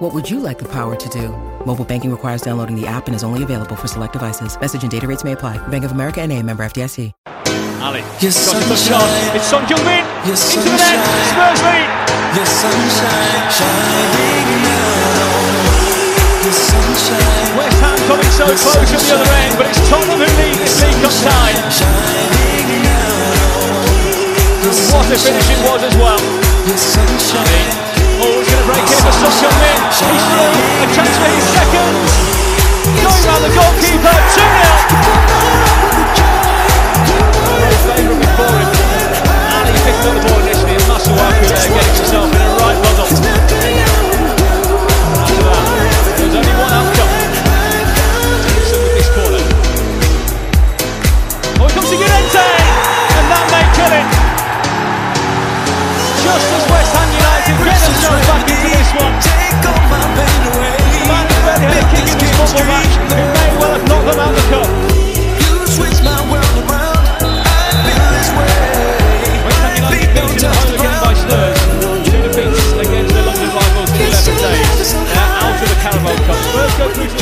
What would you like the power to do? Mobile banking requires downloading the app and is only available for select devices. Message and data rates may apply. Bank of America and a member FDIC. Alli. Your got the sunshine. shot. It's Son Heung-min. Your Into the net. sunshine. Spurs lead. Your sunshine shining down on me. Your sunshine West Ham coming so close at the other end, but it's Tottenham who lead this League Cup tie. shining down on me. Your What a finish it was as well. Your sunshine. It's going to break in for Son Heung-min. He's through. A chance for his second. Going round the goalkeeper. 2-0. Very favourably for him. Alli picked up the ball initially and there himself in a right. After that, there's only one outcome. With this corner. Oh, it comes! And that may kill it. Just as West Ham United get themselves back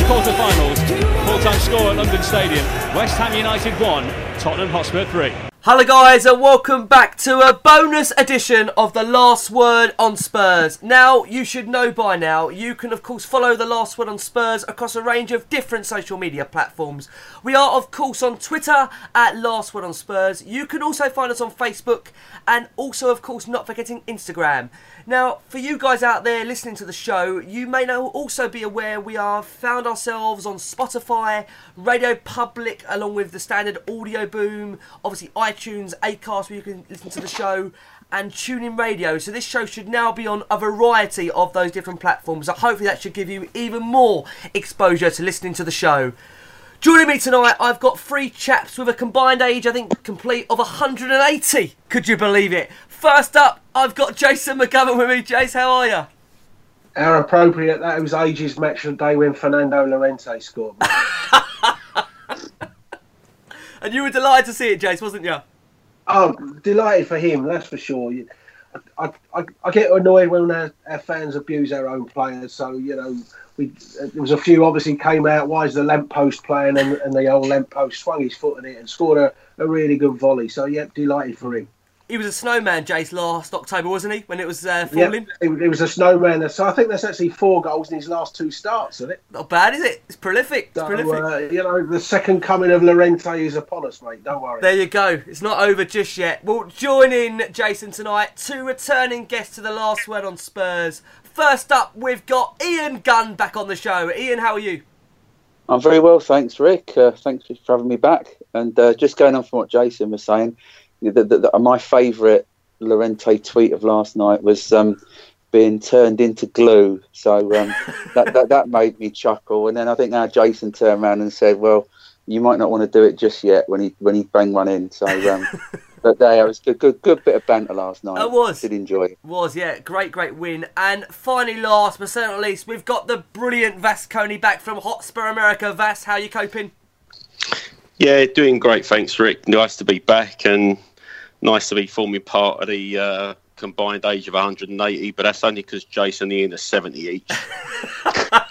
quarter-finals. Full-time score at London Stadium. West Ham United 1, Tottenham Hotspur 3. Hello, guys, and welcome back to a bonus edition of The Last Word on Spurs. Now, you should know by now, you can, of course, follow The Last Word on Spurs across a range of different social media platforms. We are, of course, on Twitter at Last Word on Spurs. You can also find us on Facebook and also, of course, not forgetting Instagram. Now, for you guys out there listening to the show, you may now also be aware we are found ourselves on Spotify, Radio Public, along with the standard Audio Boom, obviously iTunes, Acast, where you can listen to the show, and TuneIn Radio. So this show should now be on a variety of those different platforms. So hopefully that should give you even more exposure to listening to the show. Joining me tonight, I've got three chaps with a combined age, I think, complete of 180. Could you believe it? First up, I've got Jason McGovern with me. Jace, how are you? How appropriate that was ages match of the day when Fernando Llorente scored. And you were delighted to see it, Jace, wasn't you? oh, delighted for him, that's for sure. I, I, I get annoyed when our, fans abuse our own players. So you know, we there was a few obviously came out. Why is the lamp post playing? And, and the old lamp post swung his foot in it and scored a, a really good volley. So yeah, delighted for him. He was a snowman, Jace, last October, wasn't he? When it was uh, Yeah, falling. it, it was a snowman. So I think that's actually four goals in his last two starts, isn't it? Not bad, is it? It's prolific. It's So, prolific. uh, you know, the second coming of Llorente is upon us, mate. Don't worry. There you go. It's not over just yet. Well, joining Jason tonight, two returning guests to the last word on Spurs. First up, we've got Ian Gunn back on the show. Ian, how are you? I'm very well, thanks, Rick. Uh, thanks for having me back. And uh, just going on from what Jason was saying, the, the, the, my favourite Llorente tweet of last night was um, being turned into glue. So um, that, that that made me chuckle. And then I think now Jason turned around and said, "Well, you might not want to do it just yet." When he when he banged one in. So. Um, But there, it was a good, good bit of banter last night. It was. Did enjoy it. Was, yeah, great, great win. And finally, last but certainly not least, we've got the brilliant Vass Koni back from Hotspur America. Vas, how you coping? Yeah, doing great. Thanks, Rick. Nice to be back and nice to be forming part of the uh, combined age of 180. But that's only because Jason Ian are 70 each.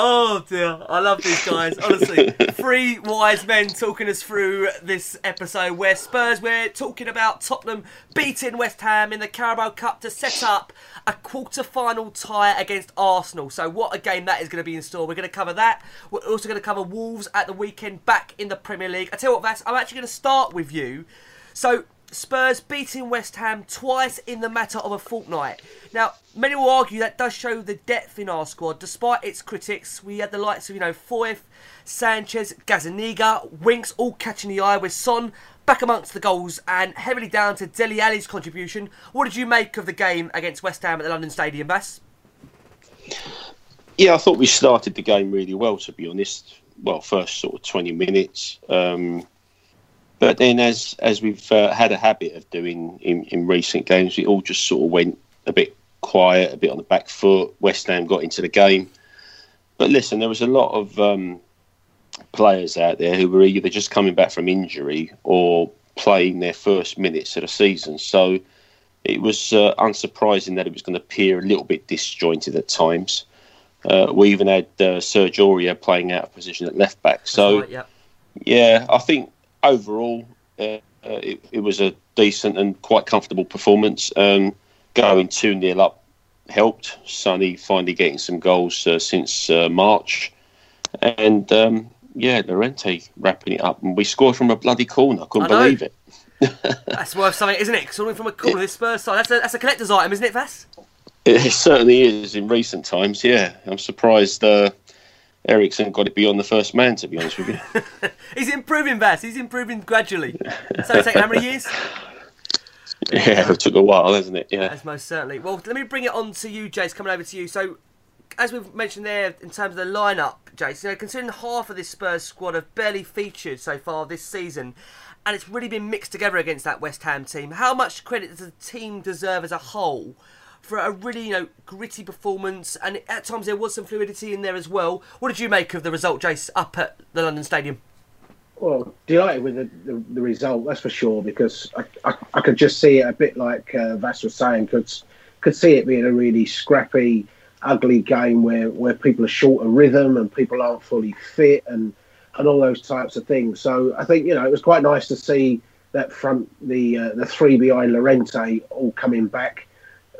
Oh dear, I love these guys. Honestly, three wise men talking us through this episode where Spurs we're talking about Tottenham beating West Ham in the Carabao Cup to set up a quarter-final tie against Arsenal. So what a game that is going to be in store. We're going to cover that. We're also going to cover Wolves at the weekend back in the Premier League. I tell you what, Vas, I'm actually going to start with you. So Spurs beating West Ham twice in the matter of a fortnight. Now, many will argue that does show the depth in our squad. Despite its critics, we had the likes of, you know, Foyth, Sanchez, Gazzaniga, Winks all catching the eye with Son back amongst the goals and heavily down to Dele contribution. What did you make of the game against West Ham at the London Stadium, Bass? Yeah, I thought we started the game really well, to be honest. Well, first sort of 20 minutes. Um, But then, as as we've uh, had a habit of doing in, in recent games, it all just sort of went a bit quiet, a bit on the back foot. West Ham got into the game. But listen, there was a lot of um, players out there who were either just coming back from injury or playing their first minutes of the season. So it was uh, unsurprising that it was going to appear a little bit disjointed at times. Uh, we even had uh, Serge Aurier playing out of position at left back. So, Right, yeah. yeah, I think overall uh, uh, it, it was a decent and quite comfortable performance. Um, going 2 0 up helped. Sonny finally getting some goals uh, since uh, March. And um, yeah, Llorente wrapping it up. And we scored from a bloody corner. I couldn't I believe it. That's worth something, isn't it? Scoring from a corner, this Spurs side. That's a, that's a collector's item, isn't it, Vass? It certainly is in recent times, yeah. I'm surprised uh, Eriksen got it beyond the first man, to be honest with you. He's improving, Vass. He's improving gradually. So it's taken how many years? yeah, it took a while, hasn't it? Yeah. That's most certainly. Well, let me bring it on to you, Jace. Coming over to you. So, as we've mentioned there, in terms of the lineup, Jace, you know, considering half of this Spurs squad have barely featured so far this season, and it's really been mixed together against that West Ham team. How much credit does the team deserve as a whole for a really, you know, gritty performance? And at times there was some fluidity in there as well. What did you make of the result, Jace, up at the London Stadium? Well, delighted with the, the, the result, that's for sure, because I, I, I could just see it a bit like uh, Vass was saying, could could see it being a really scrappy, ugly game where, where people are short of rhythm and people aren't fully fit and, and all those types of things. So I think, you know, it was quite nice to see that front, the uh, the three behind Llorente all coming back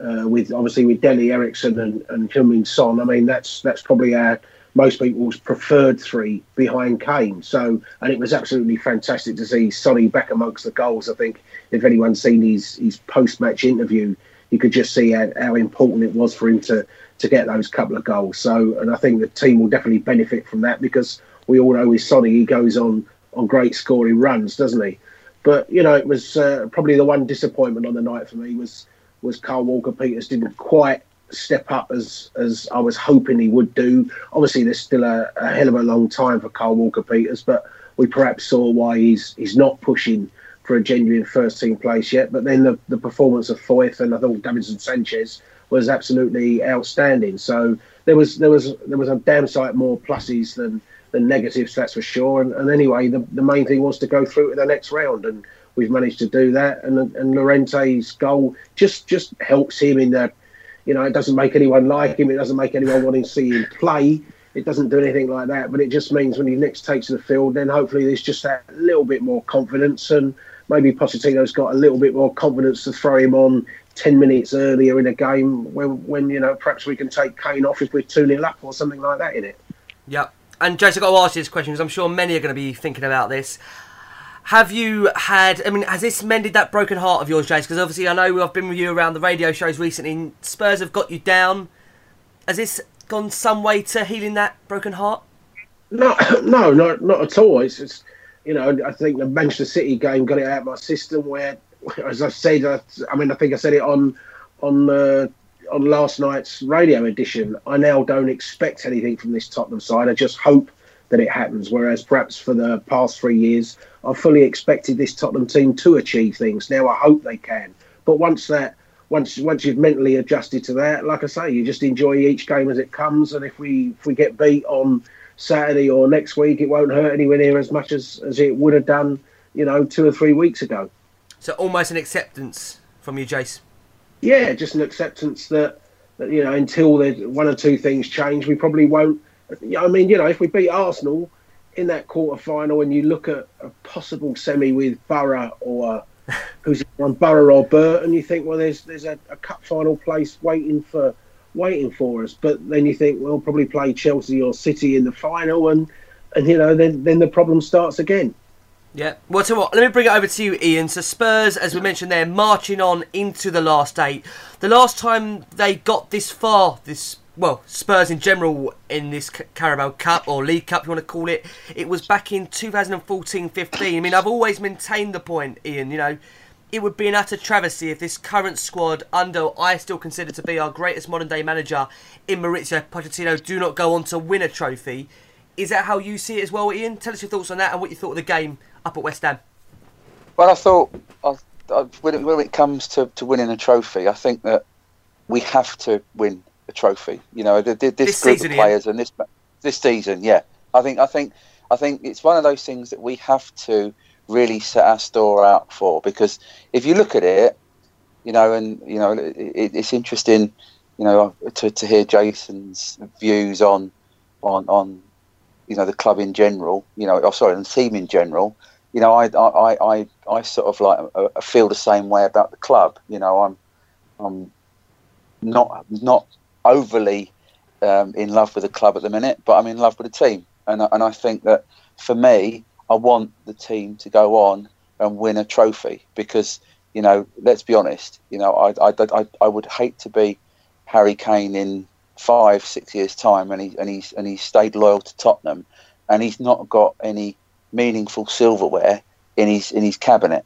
uh, with obviously with Denny Eriksen and, and Heung-min Son. I mean, that's that's probably our most people's preferred three behind Kane. So, and it was absolutely fantastic to see Sonny back amongst the goals. I think if anyone's seen his his post match interview, you could just see how, how important it was for him to to get those couple of goals. So, and I think the team will definitely benefit from that because we all know with Sonny he goes on on great scoring runs, doesn't he? But you know, it was uh, probably the one disappointment on the night for me was was Kyle Walker Peters didn't quite step up as as I was hoping he would do. Obviously, there's still a, a hell of a long time for Kyle Walker Peters, but we perhaps saw why he's he's not pushing for a genuine first team place yet. But then the, the performance of Foyth and I thought Davinson Sanchez was absolutely outstanding. So there was there was there was a damn sight more pluses than than negatives, that's for sure. And, and anyway, the, the main thing was to go through to the next round, and we've managed to do that. And and Llorente's goal just just helps him in the you know, it doesn't make anyone like him. It doesn't make anyone want to see him play. It doesn't do anything like that. But it just means when he next takes the field, then hopefully there's just that little bit more confidence, and maybe Pochettino's got a little bit more confidence to throw him on ten minutes earlier in a game when, when you know perhaps we can take Kane off if we're two 0 up or something like that in it. Yep. And Jason, I've got to ask you this question because I'm sure many are going to be thinking about this. Have you had? I mean, has this mended that broken heart of yours, Jace? Because obviously, I know I've been with you around the radio shows recently. Spurs have got you down. Has this gone some way to healing that broken heart? No, no, not not at all. It's, it's you know, I think the Manchester City game got it out of my system. Where, as I said, I, I mean, I think I said it on on uh, on last night's radio edition. I now don't expect anything from this Tottenham side. I just hope that it happens. Whereas perhaps for the past three years, I fully expected this Tottenham team to achieve things. Now I hope they can. But once that, once once you've mentally adjusted to that, like I say, you just enjoy each game as it comes. And if we if we get beat on Saturday or next week, it won't hurt anywhere near as much as as it would have done, you know, two or three weeks ago. So almost an acceptance from you, Jace. Yeah, just an acceptance that, that you know until one or two things change, we probably won't. I mean, you know, if we beat Arsenal in that quarter final, and you look at a possible semi with Borough or uh, who's on um, Borough or Burton, you think, well, there's there's a, a cup final place waiting for waiting for us. But then you think, well, probably play Chelsea or City in the final, and and you know, then then the problem starts again. Yeah. Well, you what, let me bring it over to you, Ian. So Spurs, as we mentioned they're marching on into the last eight. The last time they got this far, this well, Spurs in general in this Carabao Cup or League Cup, you want to call it, it was back in 2014-15. I mean, I've always maintained the point, Ian. You know, it would be an utter travesty if this current squad, under I still consider to be our greatest modern day manager in Mauricio Pochettino, do not go on to win a trophy. Is that how you see it as well, Ian? Tell us your thoughts on that and what you thought of the game up at West Ham. Well, I thought I, I, when, it, when it comes to, to winning a trophy, I think that we have to win a trophy. You know, this, This group season, of players and this this season, yeah. I think I think I think it's one of those things that we have to really set our store out for because if you look at it, you know, and you know, it, it, it's interesting, you know, to, to hear Jason's views on on on you know the club in general. You know, oh, sorry, the team in general. You know, I I, I, I, sort of like uh, I feel the same way about the club. You know, I'm I'm not not overly um, in love with the club at the minute, but I'm in love with the team, and and I think that for me, I want the team to go on and win a trophy because you know, let's be honest, you know, I I, I, I would hate to be Harry Kane in five six years time, and he and he's and he's stayed loyal to Tottenham, and he's not got any meaningful silverware in his in his cabinet,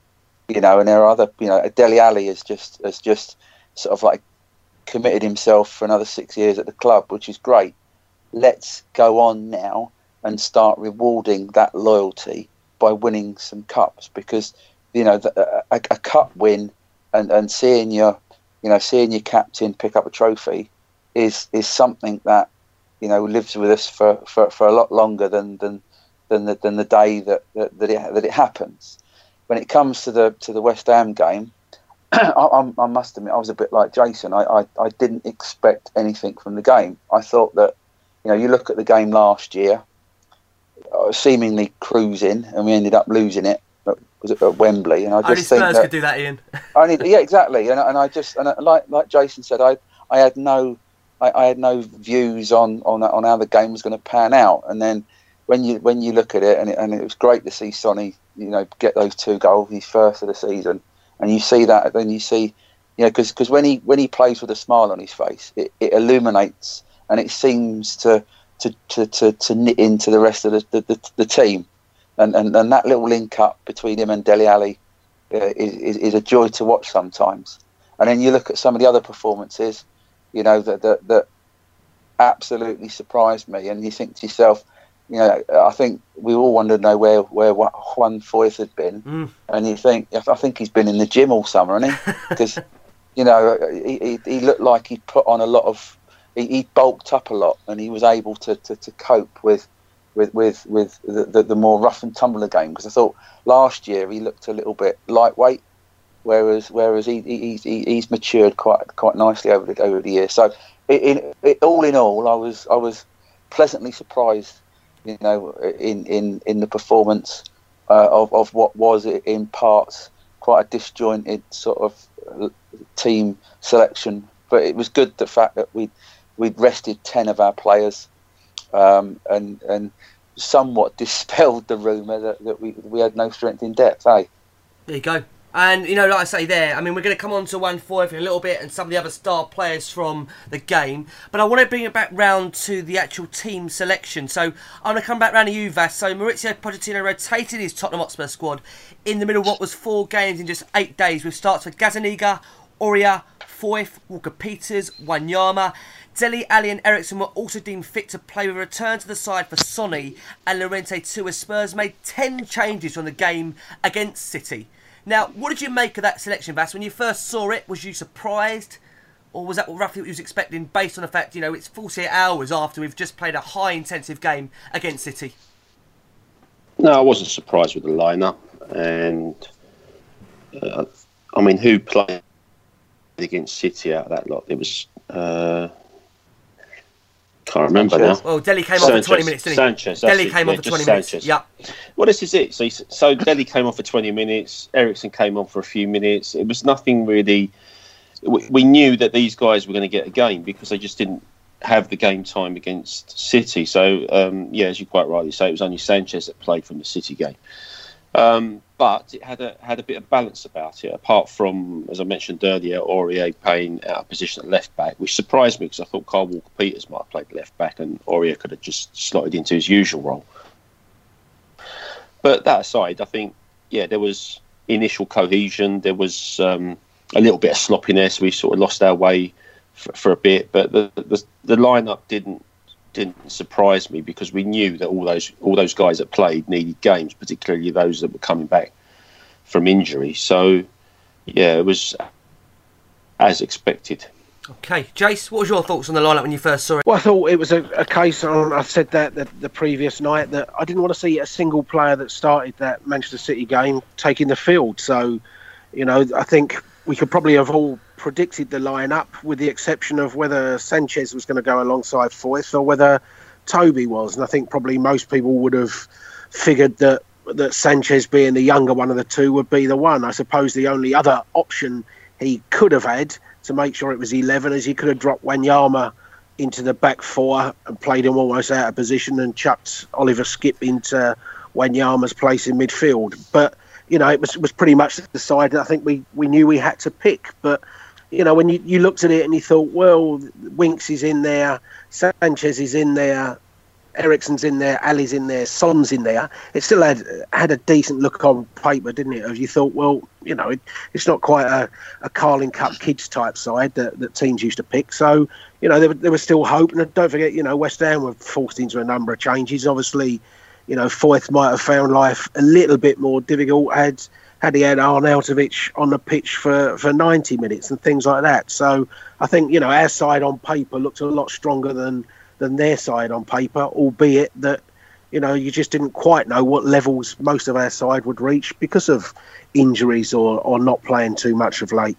you know, and there are other, you know, Dele Alli has just has just sort of like committed himself for another six years at the club, which is great. Let's go on now and start rewarding that loyalty by winning some cups because you know the, a, a cup win and, and seeing your you know seeing your captain pick up a trophy is is something that you know lives with us for, for, for a lot longer than than than the, than the day that that, that, it, that it happens. When it comes to the to the West Ham game, I, I, must admit I was a bit like Jason. I, I, I didn't expect anything from the game. I thought that you know you look at the game last year, uh, seemingly cruising, and we ended up losing it. At, was it at Wembley? And I Only just think Spurs that could do that, Ian. only yeah, exactly. And, and I just and like like Jason said, I I had no I, I had no views on, on on how the game was going to pan out. And then when you when you look at it, and it, and it was great to see Sonny, you know, get those two goals, his first of the season, and you see that, then you see, you know, because when he when he plays with a smile on his face, it, it illuminates and it seems to to, to, to, to knit into the rest of the, the, the, the team. And, and, and that little link up between him and Dele Alli uh, is, is, is a joy to watch sometimes. And then you look at some of the other performances, you know, that, that, that absolutely surprised me. And you think to yourself, you know, I think we all wanted to know where, where Juan Foyth had been. Mm. And you think, I think he's been in the gym all summer, hasn't he? Because, you know, he, he, he looked like he put on a lot of, he, he bulked up a lot and he was able to, to, to cope with with with, with the, the, the more rough and tumble game because I thought last year he looked a little bit lightweight whereas whereas he, he, he he's matured quite quite nicely over the over the years so it, in, all in all I was I was pleasantly surprised you know in in, in the performance uh, of, of what was in parts quite a disjointed sort of team selection but it was good the fact that we we'd rested 10 of our players um, and and somewhat dispelled the rumour that, that we, we had no strength in depth, eh? There you go. And you know, like I say there, I mean, we're going to come on to Juan Foyth in a little bit, and some of the other star players from the game. But I want to bring it back round to the actual team selection. So I'm going to come back round to you, Vas. So Mauricio Pochettino rotated his Tottenham Hotspur squad in the middle of what was four games in just eight days, with starts with Gazzaniga, Aurier, Foyth, Walker Peters, Wanyama. Dele Alli and Eriksen were also deemed fit to play with a return to the side for Sonny and Llorente too as Spurs made 10 changes from the game against City. Now, what did you make of that selection, Vass? When you first saw it, was you surprised? Or was that roughly what you was expecting based on the fact, you know, it's 48 hours after we've just played a high intensive game against City? No, I wasn't surprised with the lineup, and uh, I mean, who played against City out of that lot? It was uh, can't remember now. Well, Dele came on for 20 minutes, didn't he? Sanchez, Dele came yeah, on for just 20 minutes. Yeah. Well, this is it. So, so Dele came on for 20 minutes. Eriksen came on for a few minutes. It was nothing really. We, we knew that these guys were going to get a game because they just didn't have the game time against City. So, um, yeah, as you quite rightly say, it was only Sanchez that played from the City game. Um, but it had a had a bit of balance about it. Apart from, as I mentioned earlier, Aurier playing out of position at left back, which surprised me because I thought Kyle Walker Peters might have played left back and Aurier could have just slotted into his usual role. But that aside, I think yeah, there was initial cohesion. There was um, a little bit of sloppiness. We sort of lost our way for, for a bit, but the, the the lineup didn't didn't surprise me because we knew that all those all those guys that played needed games, particularly those that were coming back from injury. So yeah, it was as expected. Okay, Jace, what was your thoughts on the lineup when you first saw it? Well, I thought it was a, a case on. I said that the, the previous night that I didn't want to see a single player that started that Manchester City game taking the field. So, you know, I think we could probably have all predicted the lineup, with the exception of whether Sanchez was going to go alongside Foyth or whether Toby was. And I think probably most people would have figured that that Sanchez, being the younger one of the two, would be the one. I suppose the only other option he could have had to make sure it was 11 is he could have dropped Wanyama into the back four and played him almost out of position and chucked Oliver Skipp into Wanyama's place in midfield. But, you know, it was, was pretty much decided. I think we, we knew we had to pick. But, you know, when you, you looked at it and you thought, well, Winks is in there, Sanchez is in there, Eriksen's in there, Alli's in there, Son's in there. It still had had a decent look on paper, didn't it? As you thought, well, you know, it, it's not quite a, a Carling Cup kids type side that, that teams used to pick. So, you know, there, there was still hope. And don't forget, you know, West Ham were forced into a number of changes. Obviously, you know, Foyth might have found life a little bit more difficult had had he had Arnautovic on the pitch for, for 90 minutes and things like that. So I think, you know, our side on paper looked a lot stronger than than their side on paper, albeit that you know you just didn't quite know what levels most of our side would reach because of injuries or, or not playing too much of late.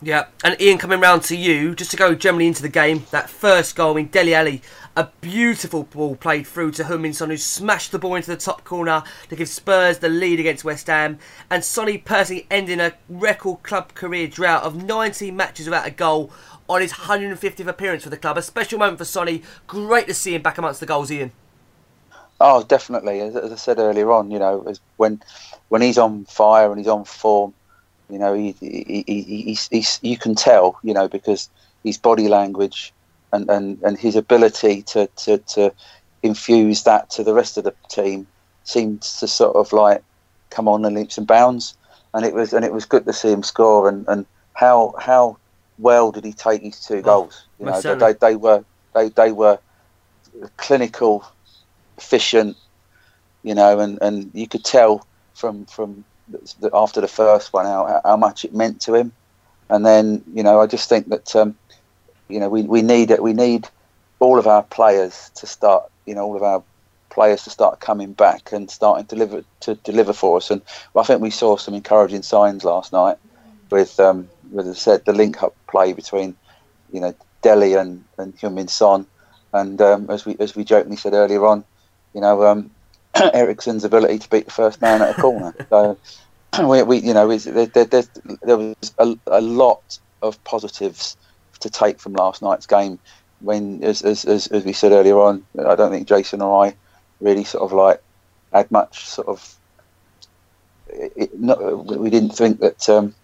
Yeah, and Ian, coming round to you, just to go generally into the game, that first goal in Dele Alli, a beautiful ball played through to Heung-min who smashed the ball into the top corner to give Spurs the lead against West Ham, and Sonny Percy ending a record club career drought of 19 matches without a goal on his 150th appearance for the club. A special moment for Sonny. Great to see him back amongst the goals, Ian. Oh, definitely. As, I said earlier on, you know, when when he's on fire and he's on form, you know, he, he, he, he's, he's, you can tell, you know, because his body language and, and, and his ability to, to, to infuse that to the rest of the team seemed to sort of like come on in leaps and bounds. And it was and it was good to see him score and, and how how well did he take his two goals? You know, they, they were they, they were clinical, efficient, you know, and, and you could tell from from the, after the first one how, how much it meant to him. And then you know, I just think that um, you know we, we need it. We need all of our players to start. You know, all of our players to start coming back and starting to deliver to deliver for us. And I think we saw some encouraging signs last night with, um, as I said, the link-up play between, you know, Dele and and Heung-min Son, and um, as we as we jokingly said earlier on, you know, um, Eriksen's ability to beat the first man at a corner. so we, we you know, is- there, there, there was a, a lot of positives to take from last night's game. When, as, as, as, as we said earlier on, I don't think Jason or I really sort of like had much sort of. It, not, we didn't think that um,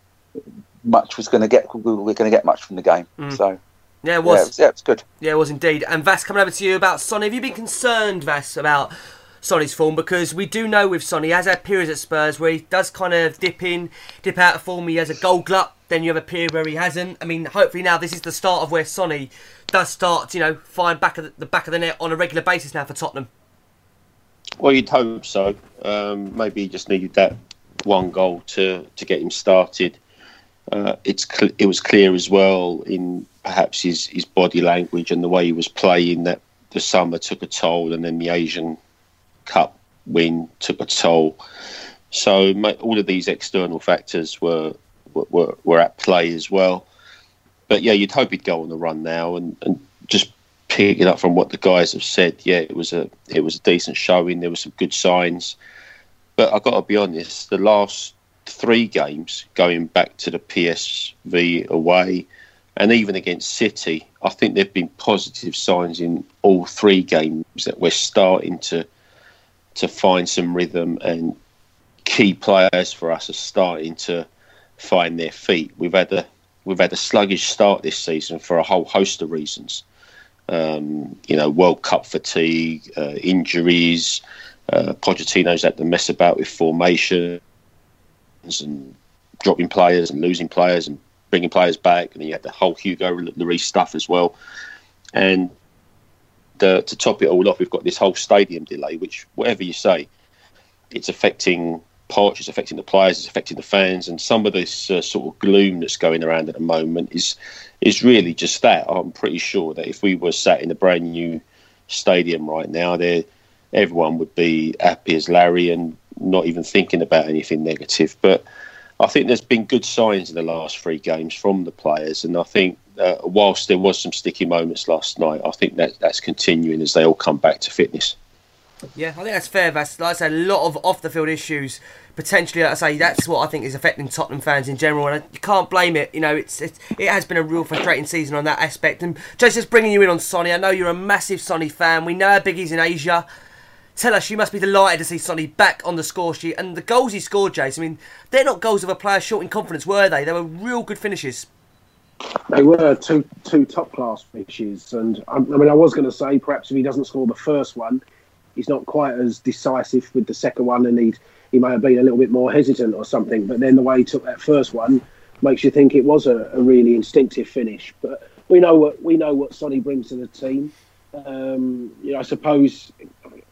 much was going to get. We were going to get much from the game. So Yeah, it yeah, was. it was, yeah, it was good. Yeah, it was indeed. And Vass, coming over to you about Sonny. Have you been concerned, Vass, about Sonny's form? Because we do know with Sonny, he has had periods at Spurs where he does kind of dip in, dip out of form. He has a goal glut. Then you have a period where he hasn't. I mean, hopefully now this is the start of where Sonny does start, you know, find back of the, back of the net on a regular basis now for Tottenham. Well, you'd hope so. Um, maybe he just needed that one goal to, to get him started. Uh, it's it was clear as well in perhaps his, his body language and the way he was playing that the summer took a toll, and then the Asian Cup win took a toll. So all of these external factors were, were were at play as well. But yeah, you'd hope he'd go on the run now and, and just pick it up from what the guys have said. Yeah, it was a it was a decent showing. There were some good signs, but I got to be honest. The last three games, going back to the PSV away, and even against City, I think there've been positive signs in all three games that we're starting to to find some rhythm and key players for us are starting to find their feet. We've had a we've had a sluggish start this season for a whole host of reasons. Um, you know, World Cup fatigue, uh, injuries. Uh, Pochettino's had to mess about with formations and dropping players and losing players and bringing players back. And you had the whole Hugo Lloris stuff as well. And uh, to top it all off, we've got this whole stadium delay, which, whatever you say, it's affecting Poch, it's affecting the players, it's affecting the fans, and some of this uh, sort of gloom that's going around at the moment is is really just that. I'm pretty sure that if we were sat in a brand new stadium right now, there everyone would be happy as Larry and not even thinking about anything negative. But I think there's been good signs in the last three games from the players, and I think uh, whilst there was some sticky moments last night, I think that that's continuing as they all come back to fitness. Yeah, I think that's fair. That's like I said, a lot of off the field issues potentially. Like I say, that's what I think is affecting Tottenham fans in general, and you can't blame it. You know, it's, it's it has been a real frustrating season on that aspect. And Jace, just bringing you in on Sonny, I know you're a massive Sonny fan. We know how big he's in Asia. Tell us, you must be delighted to see Sonny back on the score sheet. And the goals he scored, Jace, I mean, they're not goals of a player short in confidence, were they? They were real good finishes. They were two two top class finishes, and I, I mean, I was going to say perhaps if he doesn't score the first one, he's not quite as decisive with the second one, and he he may have been a little bit more hesitant or something. But then the way he took that first one makes you think it was a, a really instinctive finish. But we know what we know what Sonny brings to the team. Um, you know, I suppose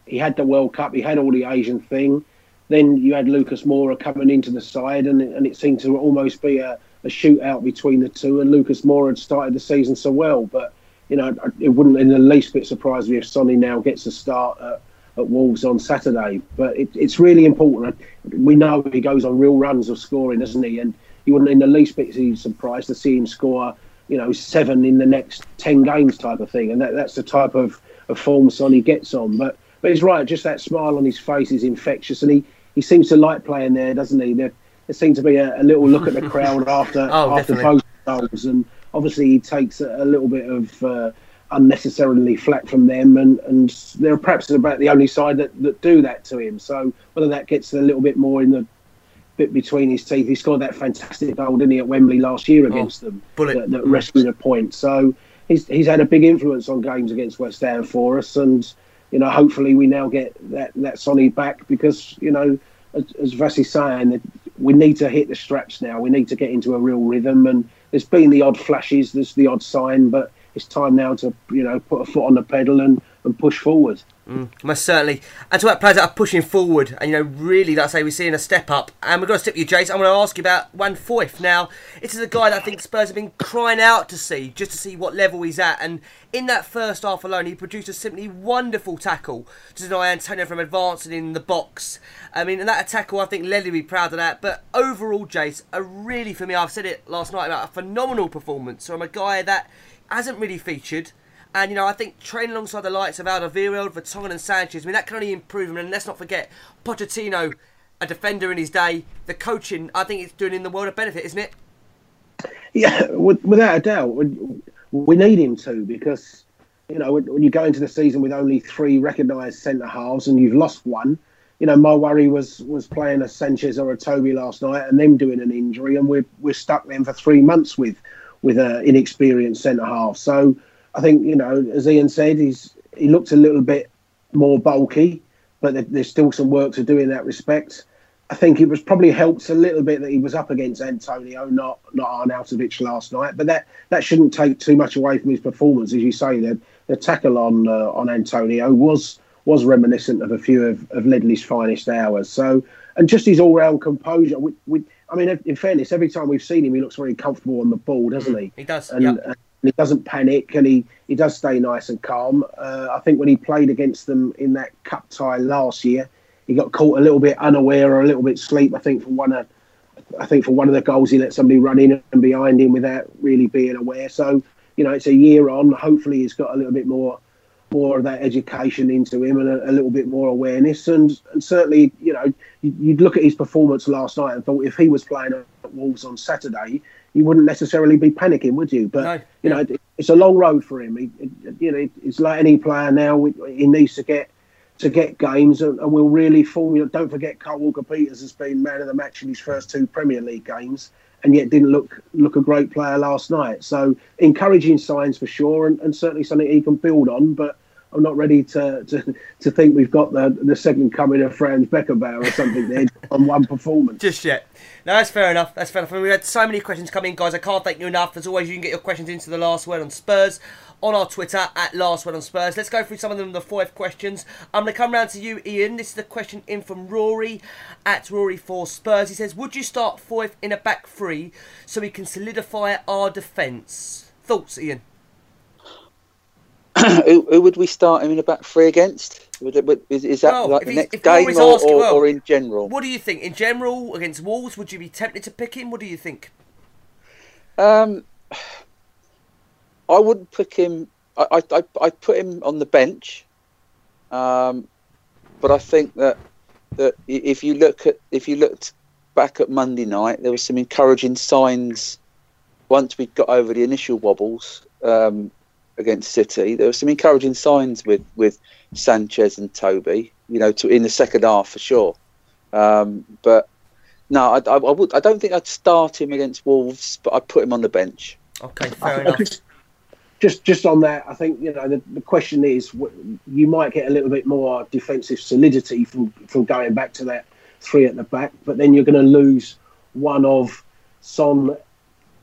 he had the World Cup, he had all the Asian thing. Then you had Lucas Moura coming into the side, and and it seemed to almost be a, a shootout between the two. And Lucas Moura had started the season so well, but you know, it wouldn't in the least bit surprise me if Sonny now gets a start at, at Wolves on Saturday. But it, it's really important. We know he goes on real runs of scoring, doesn't he? And you wouldn't in the least bit be surprised to see him score, you know, seven in the next ten games type of thing. And that, that's the type of, of form Sonny gets on. But but he's right. Just that smile on his face is infectious, and he, he seems to like playing there, doesn't he? There, there seems to be a, a little look at the crowd after Oh, after definitely. both goals, and obviously he takes a, a little bit of uh, unnecessarily flack from them, and, and they're perhaps about the only side that, that do that to him. So whether that gets a little bit more in the bit between his teeth, he scored that fantastic goal, didn't he, at Wembley last year oh, against them, bullet. that, that rescued a point. So he's he's had a big influence on games against West Ham for us, and you know hopefully we now get that that Sonny back because you know as, as Vasi's saying we need to hit the straps now. We need to get into a real rhythm, and there's been the odd flashes, there's the odd sign, but it's time now to you know put a foot on the pedal and, and push forward. Mm, most certainly. And to our players that are pushing forward, and you know, really, like I say, we're seeing a step up. And we're going to step you, Jace. I'm going to ask you about Juan Foyth. Now, this is a guy that I think Spurs have been crying out to see, just to see what level he's at. And in that first half alone, he produced a simply wonderful tackle to deny Antonio from advancing in the box. I mean, and that tackle, I think Ledley will be proud of that. But overall, Jace, a really, for me, I've said it last night about a phenomenal performance from a guy that hasn't really featured. And you know, I think training alongside the likes of Alderweireld, Vertonghen, and Sanchez, I mean, that can only improve him. And let's not forget Pochettino, a defender in his day. The coaching, I think, it's doing in the world of benefit, isn't it? Yeah, without a doubt, we, need him to because you know when, when you go into the season with only three recognised centre halves and you've lost one, you know my worry was was playing a Sanchez or a Toby last night and them doing an injury, and we're we're stuck then for three months with with an inexperienced centre half. So I think you know, as Ian said, he's he looked a little bit more bulky, but there's still some work to do in that respect. I think it was probably helped a little bit that he was up against Antonio, not not Arnautovic last night. But that, that shouldn't take too much away from his performance, as you say. The, the tackle on uh, on Antonio was was reminiscent of a few of, of Ledley's finest hours. So and just his all round composure. We, we, I mean, in fairness, every time we've seen him, he looks very comfortable on the ball, doesn't he? He does, And, yep. and he doesn't panic, and he, he does stay nice and calm. Uh, I think when he played against them in that cup tie last year, he got caught a little bit unaware or a little bit sleep. I think for one of, I think for one of the goals he let somebody run in and behind him without really being aware. So you know, it's a year on. Hopefully, he's got a little bit more more of that education into him and a, a little bit more awareness. And, and certainly, you know, you- you'd look at his performance last night and thought if he was playing at Wolves on Saturday, you wouldn't necessarily be panicking, would you? But No, you know, it, it's a long road for him. He, it- you know, it's like any player now. He needs to get to get games, and, and will really form. You know, don't forget, Kyle Walker Peters has been man of the match in his first two Premier League games, and yet didn't look look a great player last night. So encouraging signs for sure, and, and certainly something he can build on. But I'm not ready to, to, to think we've got the the second coming of Franz Beckenbauer or something there on one performance. Just yet. No, that's fair enough. That's fair enough. We had so many questions come in, guys. I can't thank you enough. As always, you can get your questions into the last word on Spurs on our Twitter at last word on Spurs. Let's go through some of them, the five questions. I'm going to come round to you, Ian. This is the question in from Rory at Rory for Spurs. He says, Would you start Foyth in a back three so we can solidify our defence? Thoughts, Ian? who, who would we start him in a back three against? Would it, would, is, is that like the next game or, or, well, or in general? What do you think? In general, against Wolves, would you be tempted to pick him? What do you think? Um, I wouldn't pick him. I I I I'd put him on the bench. Um, but I think that that if you look at if you looked back at Monday night, there were some encouraging signs. Once we got over the initial wobbles um, against City, there were some encouraging signs with with Sanchez and Toby. You know, to in the second half for sure. Um, but no, I, I, I would. I don't think I'd start him against Wolves, but I'd put him on the bench. Okay, fair think- enough. Just, just just on that, I think you know the, the question is you might get a little bit more defensive solidity from from going back to that three at the back, but then you're going to lose one of Son,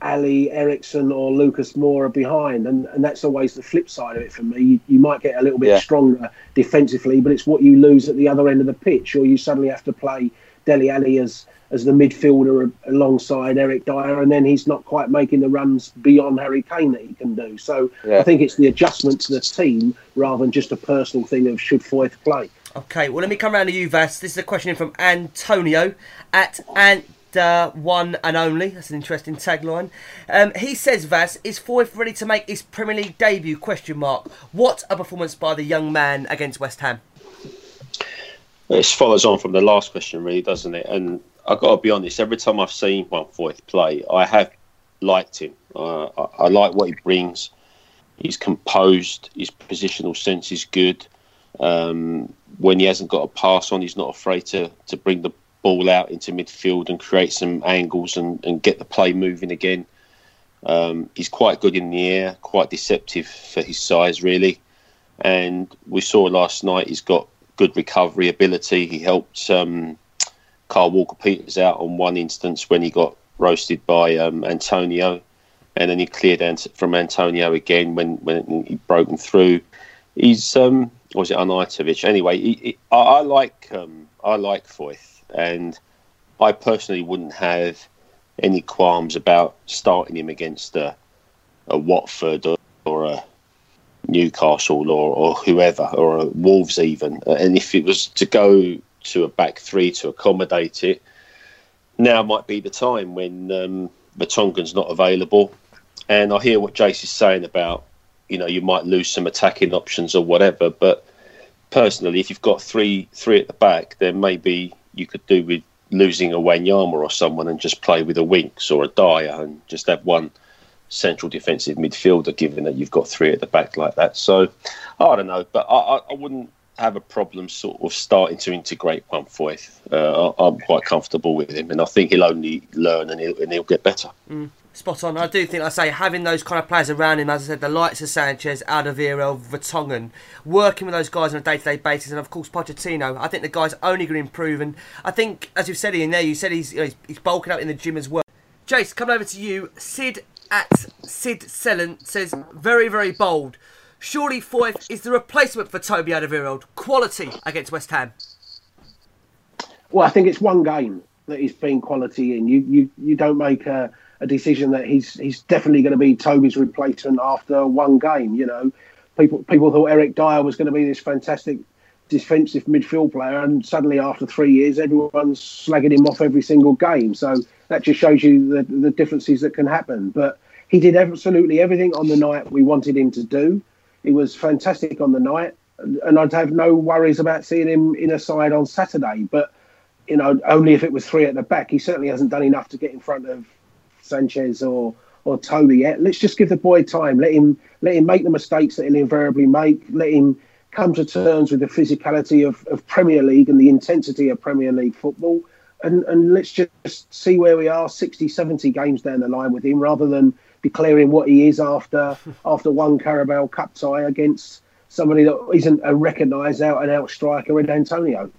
Alli, Eriksen, or Lucas Moura behind, and and that's always the flip side of it for me. You, you might get a little bit Yeah. stronger defensively, but it's what you lose at the other end of the pitch, or you suddenly have to play Dele Alli as as the midfielder alongside Eric Dier, and then he's not quite making the runs beyond Harry Kane that he can do. So Yeah. I think it's the adjustment to the team rather than just a personal thing of should Foyth play. Okay, well, let me come round to you, Vas. This is a question from Antonio at Ant. Uh, one and only. That's an interesting tagline. Um, he says, "Vas is Foyth ready to make his Premier League debut?" Question mark. What a performance by the young man against West Ham. It follows on from the last question, really, doesn't it? And I've got to be honest. Every time I've seen Juan Foyth play, I have liked him. Uh, I, I like what he brings. He's composed. His positional sense is good. Um, when he hasn't got a pass on, he's not afraid to to bring the ball out into midfield and create some angles and, and get the play moving again. Um, he's quite good in the air, quite deceptive for his size, really. And we saw last night he's got good recovery ability. He helped um, Kyle Walker Peters out on one instance when he got roasted by um, Antonio, and then he cleared from Antonio again when when he broken through. He's um, was it Arnautovic? Anyway, he, he, I, I like um, I like Foyth, and I personally wouldn't have any qualms about starting him against a, a Watford or, or a Newcastle or, or whoever, or a Wolves even. And if it was to go to a back three to accommodate it, now might be the time when um, Vertonghen's not available. And I hear what Jace is saying about, you know, you might lose some attacking options or whatever. But personally, if you've got three three at the back, then maybe you could do with losing a Wanyama or someone and just play with a Winks or a Dier and just have one central defensive midfielder, given that you've got three at the back like that. So I don't know, but I, I, wouldn't have a problem sort of starting to integrate Juan Foyth. Uh, I'm quite comfortable with him, and I think he'll only learn and he'll, and he'll get better. Spot on. I do think, like I say, having those kind of players around him, as I said, the likes of Sanchez, Alderweireld, Vertonghen, working with those guys on a day-to-day basis, and of course Pochettino. I think the guy's only going to improve, and I think, as you've said in there, you said he's, you know, he's he's bulking up in the gym as well. Jace, coming over to you. Sid at Sid Sellen says, very, very bold. Surely Foyth is the replacement for Toby Alderweireld. Quality against West Ham. Well, I think it's one game that he's been quality in. You you you don't make a, a decision that he's he's definitely going to be Toby's replacement after one game. You know, people people thought Eric Dier was going to be this fantastic defensive midfield player, and suddenly after three years, everyone's slagging him off every single game. So that just shows you the the differences that can happen. But he did absolutely everything on the night we wanted him to do. He was fantastic on the night, and I'd have no worries about seeing him in a side on Saturday. But you know, only if it was three at the back. He certainly hasn't done enough to get in front of Sanchez or or Toby yet. Let's just give the boy time. Let him let him make the mistakes that he'll invariably make. Let him come to terms with the physicality of, of Premier League and the intensity of Premier League football. And, and let's just see where we are 60, 70 games down the line with him rather than declaring what he is after after one Carabao Cup tie against somebody that isn't a recognised out and out striker in Antonio.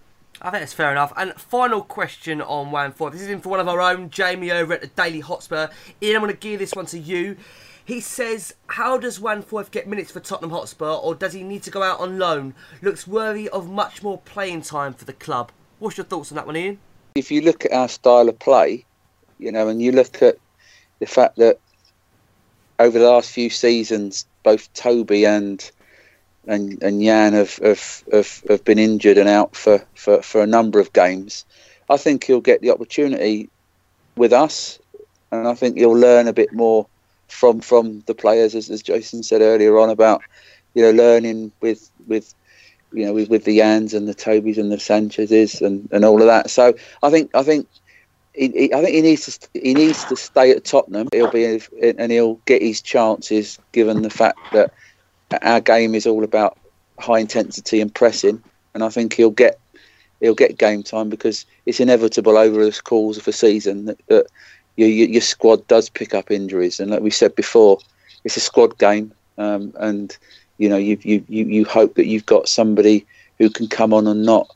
I think that's fair enough. And final question on Juan Foyth. This is in for one of our own, Jamie over at the Daily Hotspur. Ian, I'm going to give this one to you. He says, How does Juan Foyth get minutes for Tottenham Hotspur, or does he need to go out on loan? Looks worthy of much more playing time for the club. What's your thoughts on that one, Ian? If you look at our style of play, you know, and you look at the fact that over the last few seasons, both Toby and and and Jan have have, have, have been injured and out for, for, for a number of games. I think he'll get the opportunity with us, and I think he'll learn a bit more from from the players, as, as Jason said earlier on about you know learning with with you know with, with the Yans and the Tobys and the Sanchez's and, and all of that. So I think I think. He, he, I think he needs to he needs to stay at Tottenham. He'll be and he'll get his chances given the fact that our game is all about high intensity and pressing, and I think he'll get he'll get game time because it's inevitable over the course of a season that, that your, your squad does pick up injuries, and like we said before, it's a squad game, um, and you know you, you you hope that you've got somebody who can come on and not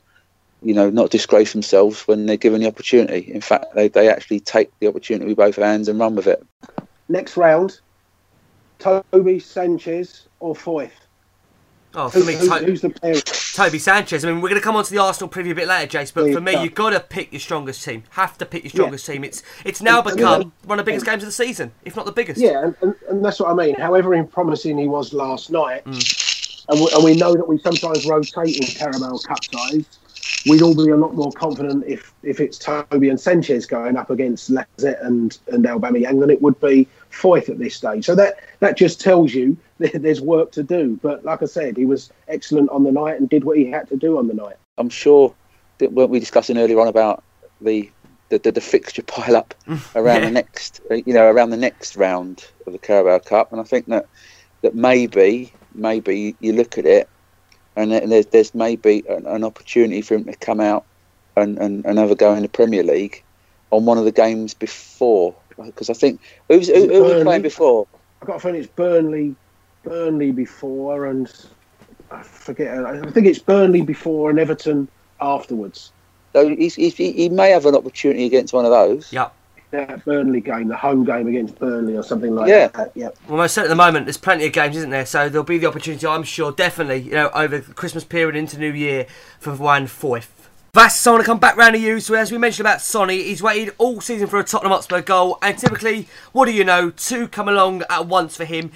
you know not disgrace themselves when they're given the opportunity. In fact, they they actually take the opportunity with both hands and run with it. Next round, Toby Sanchez or Foyth. Oh, for Who, me, who- To- who's the player? Toby Sanchez. I mean, we're going to come on to the Arsenal preview a bit later, Jace. But Yeah, for me, yeah. you've got to pick your strongest team. Have to pick your strongest team. It's it's now And- and become then- one of the biggest games of the season, if not the biggest. Yeah, and, and, that's what I mean. However promising he was last night, Mm. and, we, and we know that we sometimes rotate in Carabao Cup sides, we'd all be a lot more confident if, if it's Toby and Sanchez going up against Lacazette and, and Aubameyang than it would be Foyth at this stage. So that, that just tells you that there's work to do. But like I said, he was excellent on the night and did what he had to do on the night. I'm sure that weren't we discussing earlier on about the the, the, the fixture pile up around Yeah. the next uh, you know around the next round of the Carabao Cup, and I think that that maybe maybe you look at it and there's there's maybe an, an opportunity for him to come out and, and, and have a go in the Premier League on one of the games before because I think who's who, who was playing before I've got a feeling it's Burnley, Burnley before, and I forget. I think it's Burnley before and Everton afterwards. so he's, he's, he he may have an opportunity against one of those Yeah. That Burnley game, the home game against Burnley or something like Yeah. that. Yeah. Well, most certainly at the moment, there's plenty of games, isn't there? So there'll be the opportunity, I'm sure, definitely, you know, over the Christmas period into New Year for Juan Foyth. Want to come back round to you. So, as we mentioned about Sonny, he's waited all season for a Tottenham Hotspur goal, and typically, what do you know, two come along at once for him.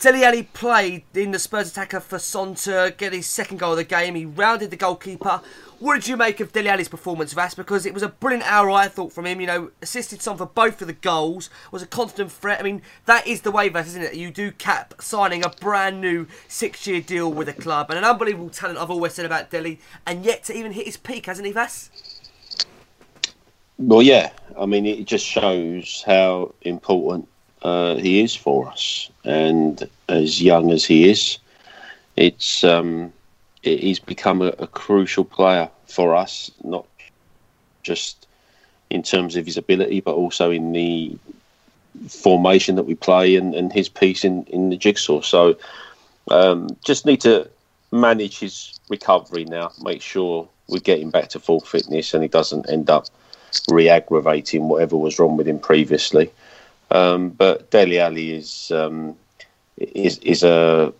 Dele Alli played in the Spurs attacker for Son to get his second goal of the game. He rounded the goalkeeper. What did you make of Dele Alli's performance, Vass? Because it was a brilliant hour, I thought, from him. You know, assisted some for both of the goals, was a constant threat. I mean, that is the way, Vass, isn't it? You do cap signing a brand new six year deal with a club. And an unbelievable talent, I've always said about Dele, and yet to even hit his peak, hasn't he, Vass? Well, yeah. I mean, it just shows how important uh, he is for us, and as young as he is, it's um, he's become a, a crucial player for us, not just in terms of his ability, but also in the formation that we play and, and his piece in, in the jigsaw. So, um, just need to manage his recovery now, make sure we get him back to full fitness, and he doesn't end up re-aggravating whatever was wrong with him previously. Um, but Dele Alli is um, is is a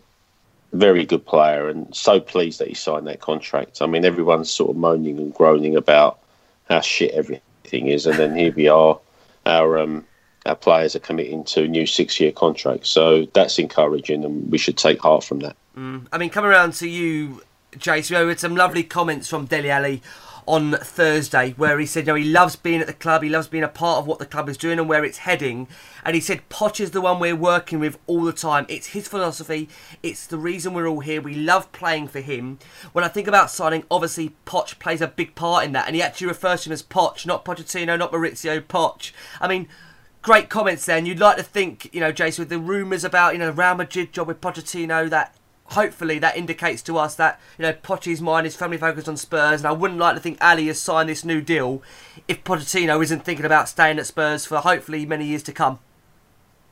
very good player, and so pleased that he signed that contract. I mean, everyone's sort of moaning and groaning about how shit everything is, and then here we are, our um, our players are committing to new six-year contracts. So that's encouraging, and we should take heart from that. I mean, coming around to you, Jace, we had some lovely comments from Dele Alli on Thursday where he said, you know, he loves being at the club, he loves being a part of what the club is doing and where it's heading. And he said, Poch is the one we're working with all the time. It's his philosophy, it's the reason we're all here. We love playing for him. When I think about signing, obviously, Poch plays a big part in that. And he actually refers to him as Poch, not Pochettino, not Mauricio, Poch. I mean, great comments there. And you'd like to think, you know, Jason, with the rumours about, you know, Real Madrid job with Pochettino, that hopefully that indicates to us that you know Pochettino's mind is firmly focused on Spurs, and I wouldn't like to think Alli has signed this new deal if Pochettino isn't thinking about staying at Spurs for hopefully many years to come.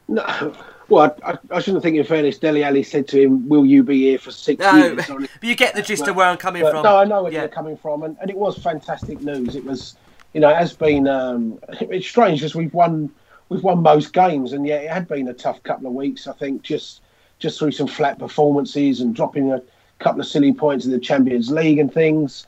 No, Well, I, I, I shouldn't think. In fairness, Dele Alli said to him, "Will you be here for six No, years?" but you get the gist of where I'm coming But, from. No, I know where Yeah. you're coming from, and, and it was fantastic news. It was, you know, it has been. Um, it's strange because we've won, we've won most games, and yet it had been a tough couple of weeks. I think just just through some flat performances and dropping a couple of silly points in the Champions League and things.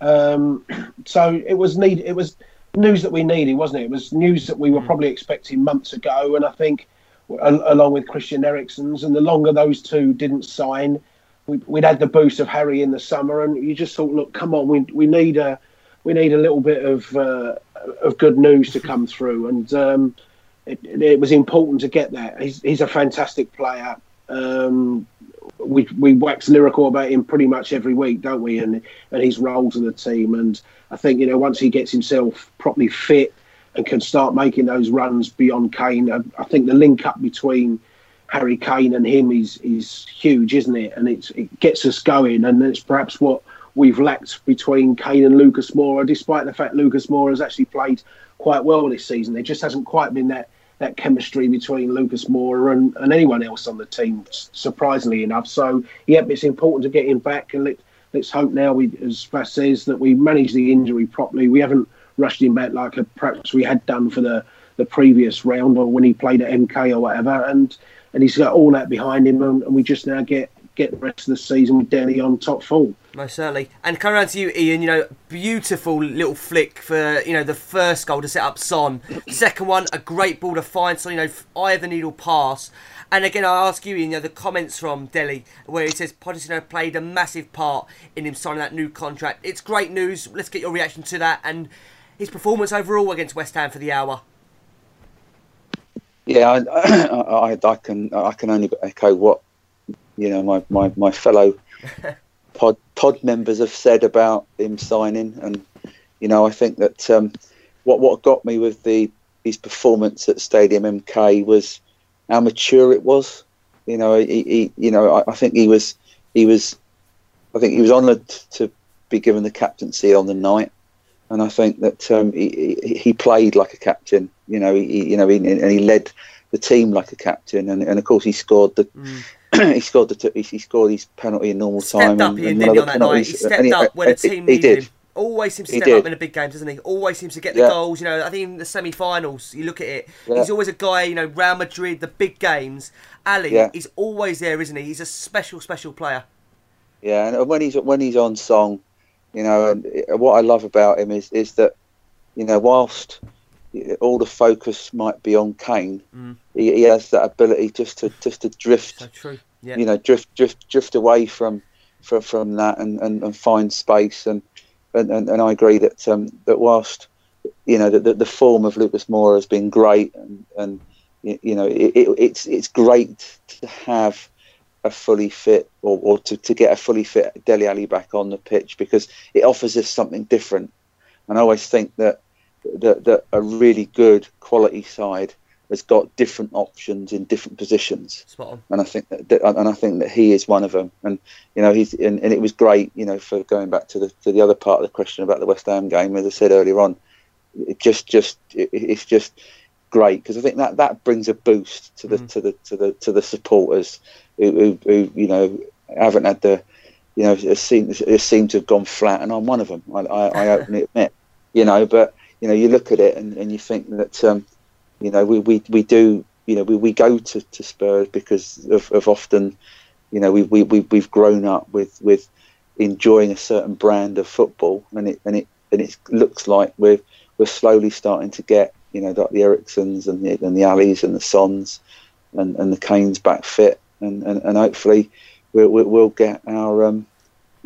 Um, so it was need. It was news that we needed, wasn't it? It was news that we were probably expecting months ago, and I think al- along with Christian Eriksen's, and the longer those two didn't sign, we, we'd had the boost of Harry in the summer, and you just thought, look, come on, we we need a we need a little bit of uh, of good news to come through, and um, it, it was important to get that. He's he's a fantastic player. Um, we we wax lyrical about him pretty much every week, don't we? And and his role to the team, and I think you know once he gets himself properly fit and can start making those runs beyond Kane, I, I think the link up between Harry Kane and him is is huge, isn't it? And it's it gets us going, and it's perhaps what we've lacked between Kane and Lucas Moura, despite the fact Lucas Moura has actually played quite well this season. There just hasn't quite been that that chemistry between Lucas Moura and, and anyone else on the team, surprisingly enough. So, yeah, it's important to get him back, and let, let's hope now, we, as Vass says, that we manage the injury properly. We haven't rushed him back like uh, perhaps we had done for the, the previous round or when he played at MK or whatever, and and he's got all that behind him, and, and we just now get get the rest of the season with Dele on top full. Most certainly. And coming around to you, Ian, you know, beautiful little flick for, you know, the first goal to set up Son. Second one, a great ball to find Son, you know, eye of the needle pass. And again, I ask you, Ian, you know, the comments from Dele, where he says Pochettino played a massive part in him signing that new contract. It's great news. Let's get your reaction to that and his performance overall against West Ham for the hour. Yeah, I, I, I can I can only echo what you know my, my, my fellow pod pod members have said about him signing, and you know I think that um, what what got me with the his performance at Stadium MK was how mature it was. You know, he, he you know I, I think he was he was I think he was honoured to be given the captaincy on the night, and I think that um, he, he played like a captain. You know, he you know he, and he led the team like a captain, and, and of course he scored the he scored the t- he, scored his penalty in normal Stepped time. up, and, and on that night? He stepped he- up when uh, the and he- team he needed did. him. Always seems to step up in the big games, doesn't he? Always seems to get the Yeah. goals. You know, I think in the semi-finals, you look at it. Yeah. He's always a guy. You know, Real Madrid, the big games. Alli, Yeah. he's always there, isn't he? He's a special, special player. Yeah, and uh, when he's when he's on song, you know, and uh, what I love about him is is that, you know, whilst all the focus might be on Kane, mm. he, he has that ability just to just to drift, So true. Yeah. you know, drift drift drift away from from, from that and, and, and find space and, and, and, I agree that um, that whilst you know the, the, form of Lucas Moura has been great and, and you know it, it, it's it's great to have a fully fit or, or to, to get a fully fit Dele Alli back on the pitch because it offers us something different and I always think that that, that a really good quality side has got different options in different positions and I think that, and I think that he is one of them. And you know, he's and, and it was great. You know, for going back to the to the other part of the question about the West Ham game, as I said earlier on, it just just it, it's just great because I think that that brings a boost to the to the to the to the supporters who, who, who you know haven't had the you know it seems it seemed to have gone flat, and I'm one of them. I, I, I openly admit, you know, but you know, you look at it and, and you think that um, you know we, we, we do you know we, we go to, to Spurs because of, of often you know we, we, we we've grown up with with enjoying a certain brand of football and it and it and it looks like we're we're slowly starting to get you know like the Eriksens and the and the Allis and the Sons and, and the Kanes back fit and, and, and hopefully we'll, we'll we'll get our um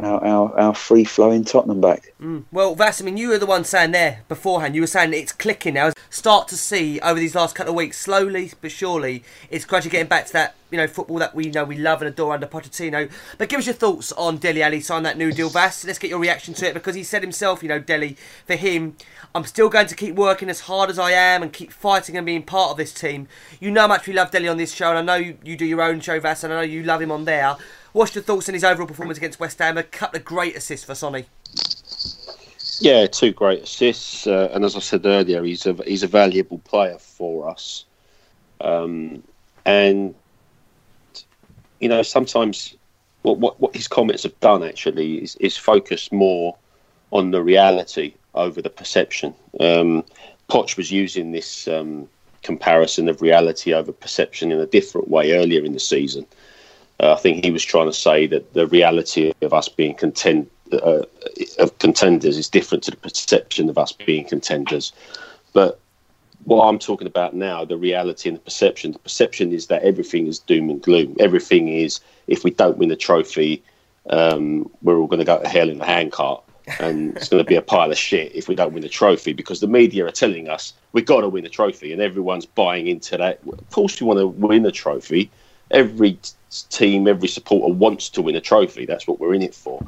our, our, our free flowing Tottenham back. Mm. Well, Vass, I mean, you were the one saying there beforehand. You were saying it's clicking now. Start to see over these last couple of weeks, slowly but surely, it's gradually getting back to that you know football that we know we love and adore under Pochettino. But give us your thoughts on Dele Alli signing that new deal, Vass. Let's get your reaction to it because he said himself, you know, Dele, for him, I'm still going to keep working as hard as I am and keep fighting and being part of this team. You know how much we love Dele on this show, and I know you, you do your own show, Vass, and I know you love him on there. What's your thoughts on his overall performance against West Ham? A couple of great assists for Sonny. Yeah, two great assists, uh, and as I said earlier, he's a he's a valuable player for us. Um, and you know sometimes what what, what his comments have done actually is, is focus more on the reality over the perception. Um, Poch was using this um, comparison of reality over perception in a different way earlier in the season. Uh, I think he was trying to say that the reality of us being content uh, of contenders is different to the perception of us being contenders. But what I'm talking about now, the reality and the perception, the perception is that everything is doom and gloom. Everything is if we don't win the trophy, um, we're all going to go to hell in a handcart. and it's going to be a pile of shit if we don't win the trophy because the media are telling us we've got to win the trophy and everyone's buying into that. Of course, we want to win the trophy. Every team, every supporter wants to win a trophy. That's what we're in it for.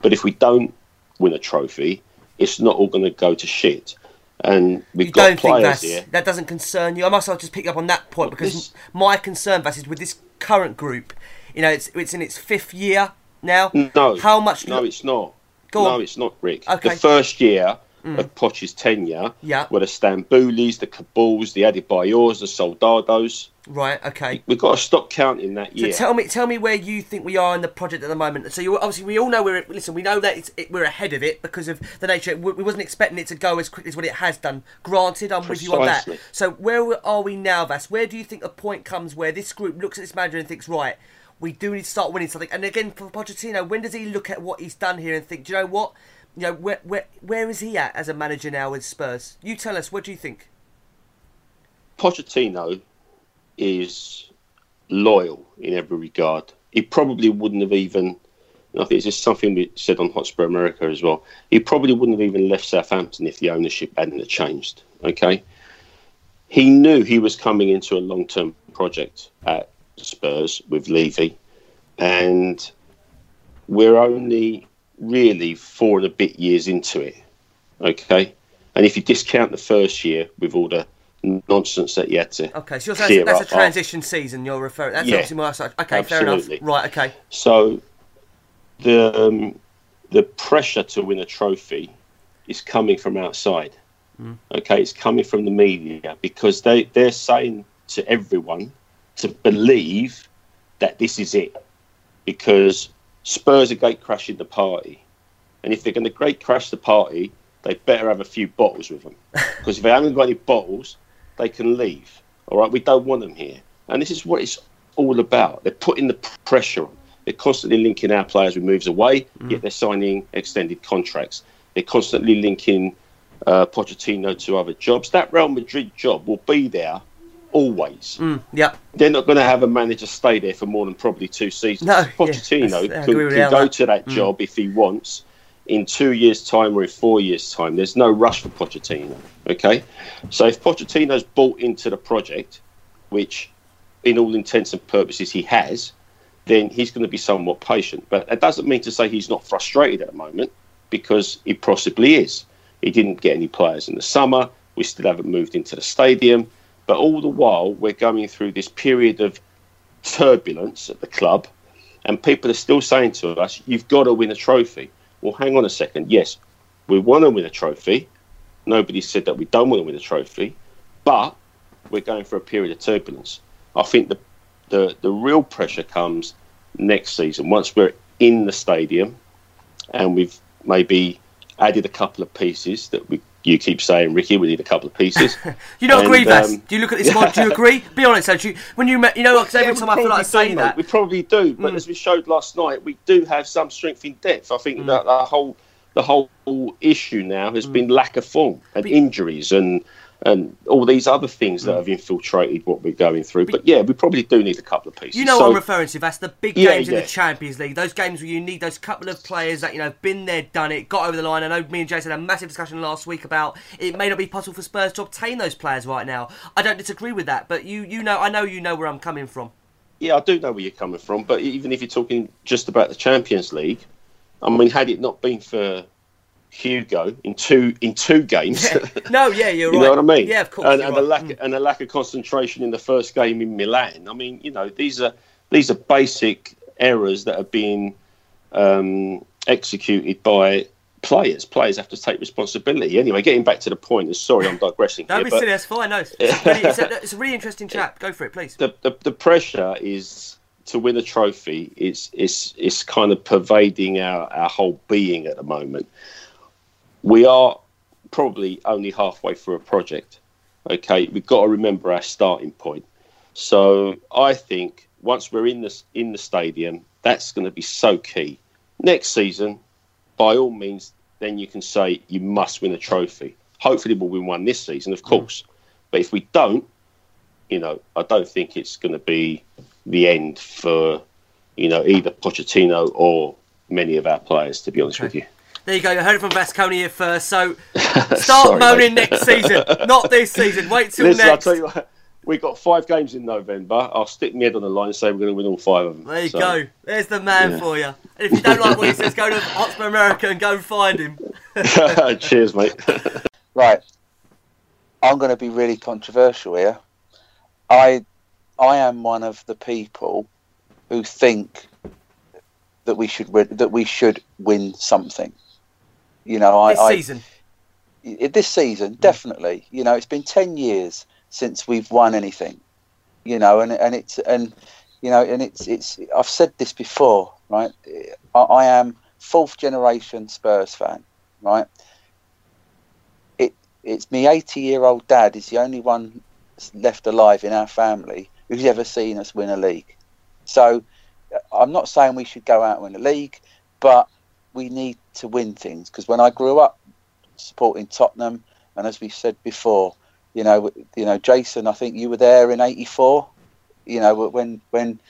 But if we don't win a trophy, it's not all going to go to shit. And we've you got don't think players that's, here. that doesn't concern you? I must have just pick up on that point Well, because this- my concern, Vass, is with this current group. You know, it's it's in its fifth year now. No, How much? No, it's not. Go no, on. it's not, Rick. Okay. The first year Mm. of Poch's tenure Yeah. were the Stamboulis, the Kabouls, the Adebayors, the Soldados. right. Okay. We've got to stop counting that So year. tell me, tell me where you think we are in the project at the moment. So you obviously we all know we're listen. We know that it's, it, we're ahead of it because of the nature. We, we wasn't expecting it to go as quickly as what it has done. Granted, I'm with you on that. Precisely. So where are we now, Vass? Where do you think the point comes where this group looks at this manager and thinks, right, we do need to start winning something? And again, for Pochettino, when does he look at what he's done here and think, do you know what? You know, where where where is he at as a manager now with Spurs? You tell us. What do you think? Pochettino is loyal in every regard. He probably wouldn't have even. I think it's just something we said on Hotspur America as well. He probably wouldn't have even left Southampton if the ownership hadn't changed. Okay, he knew he was coming into a long-term project at Spurs with Levy, and we're only really four and a bit years into it. Okay, and if you discount the first year with all the nonsense that you had to Okay, so you're saying clear that's a after- transition season. You're referring. That's Yeah, obviously my side. Okay, fair enough. Right. Okay. So the um, the pressure to win a trophy is coming from outside. Okay, it's coming from the media because they they're saying to everyone to believe that this is it because Spurs are gate crashing the party, and if they're going to gate crash the party, they better have a few bottles with them because if they haven't got any bottles, they can leave. All right, we don't want them here, and this is what it's all about. They're putting the pressure on. They're constantly linking our players with moves away, yet they're signing extended contracts. They're constantly linking uh, Pochettino to other jobs. That Real Madrid job will be there always. Yep. They're not going to have a manager stay there for more than probably two seasons. No, Pochettino that's- I can, can go. Mm. to that job if he wants in two years' time or in four years' time. There's no rush for Pochettino. Okay, so if Pochettino's bought into the project, which in all intents and purposes he has, then he's going to be somewhat patient. But that doesn't mean to say he's not frustrated at the moment, because he possibly is. He didn't get any players in the summer. We still haven't moved into the stadium. But all the while, we're going through this period of turbulence at the club, and people are still saying to us, "You've got to win a trophy." Well, hang on a second. Yes, we want to win a trophy. Nobody said that we don't want to win a trophy, but we're going for a period of turbulence. I think the the, the real pressure comes next season once we're in the stadium and we've maybe added a couple of pieces that we you keep saying, Ricky, we need a couple of pieces. You don't And, agree, Vass? um, do you look at this more? Do you agree? Be honest, don't you? When you met, you know, because every Yeah, time I feel like probably saying do, that, mate. we probably do. But Mm. as we showed last night, we do have some strength in depth. I Mm. think that the whole the whole issue now has been lack of form and injuries and and all these other things that hmm. have infiltrated what we're going through. But yeah, we probably do need a couple of pieces. You know So- what I'm referring to, That's the big Yeah, games in the Champions League. Those games where you need those couple of players that, you know, been there, done it, got over the line. I know me and Jason had a massive discussion last week about it may not be possible for Spurs to obtain those players right now. I don't disagree with that, but you, you know, I know you know where I'm coming from. Yeah, I do know where you're coming from, but even if you're talking just about the Champions League, I mean, had it not been for Hugo in two in two games, No, yeah, you're you right. You know what I mean? Yeah, of course. And, and the lack and the lack of concentration in the first game in Milan. I mean, you know, these are these are basic errors that are being um, executed by players. Players have to take responsibility. Anyway, getting back to the point, and sorry, I'm digressing Don't here, be but silly, that's fine. No, it's, it's, really, it's, a, it's a really interesting chat. Go for it, please. the, the the pressure is to win a trophy. It's it's it's kind of pervading our our whole being at the moment. We are probably only halfway through a project. Okay, we've got to remember our starting point. So I think once we're in this in the stadium, that's going to be so key. Next season, by all means, then you can say you must win a trophy. Hopefully, we'll win one this season, of course. But if we don't, you know, I don't think it's going to be the end for, you know, either Pochettino or many of our players. To be honest with you. There you go. You heard it from Vass Koni first. So start Sorry, moaning mate. next season, not this season. Wait till Listen, I'll next. tell you what. We've got five games in November. I'll stick my head on the line and say we're going to win all five of them. There you So, go. There's the man Yeah. for you. And if you don't like what he says, go to Hotspur America and go and find him. Cheers, mate. Right. I'm going to be really controversial here. I, I am one of the people who think that we should win, that we should win something. You know, I, This I season. i- this season mm. definitely. You know, it's been ten years since we've won anything. You know, and and it's and you know, and it's it's. I've said this before, right? I, I am fourth generation Spurs fan, right? It it's me eighty year old dad is the only one left alive in our family who's ever seen us win a league. So I'm not saying we should go out and win a league, but we need to win things because when I grew up supporting Tottenham, and as we said before, you know, you know, Jason, I think you were there in '84. You know, when when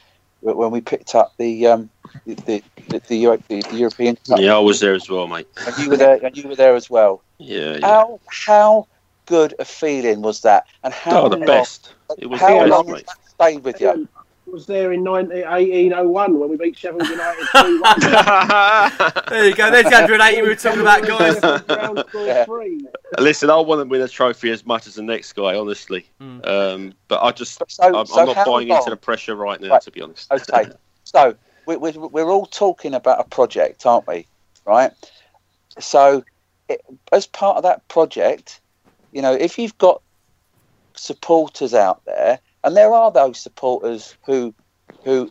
when we picked up the um, the, the, the, the, European Cup, yeah, I was there as well, mate. and you were there, and you were there as well. Yeah, yeah. How how good a feeling was that? And how Oh, the long, best. It was how the long best, has mate. that stayed with you? Was there in 19, 1801 when we beat Sheffield United 3 1. There you go. There's the 180 we were talking about, guys. Yeah. Listen, I want to win a trophy as much as the next guy, honestly. Um, but I just, So- I'm, so I'm not buying long- into the pressure right now, Right. to be honest. Okay, so we, we, we're all talking about a project, aren't we? Right. So, it, as part of that project, you know, if you've got supporters out there, and there are those supporters who who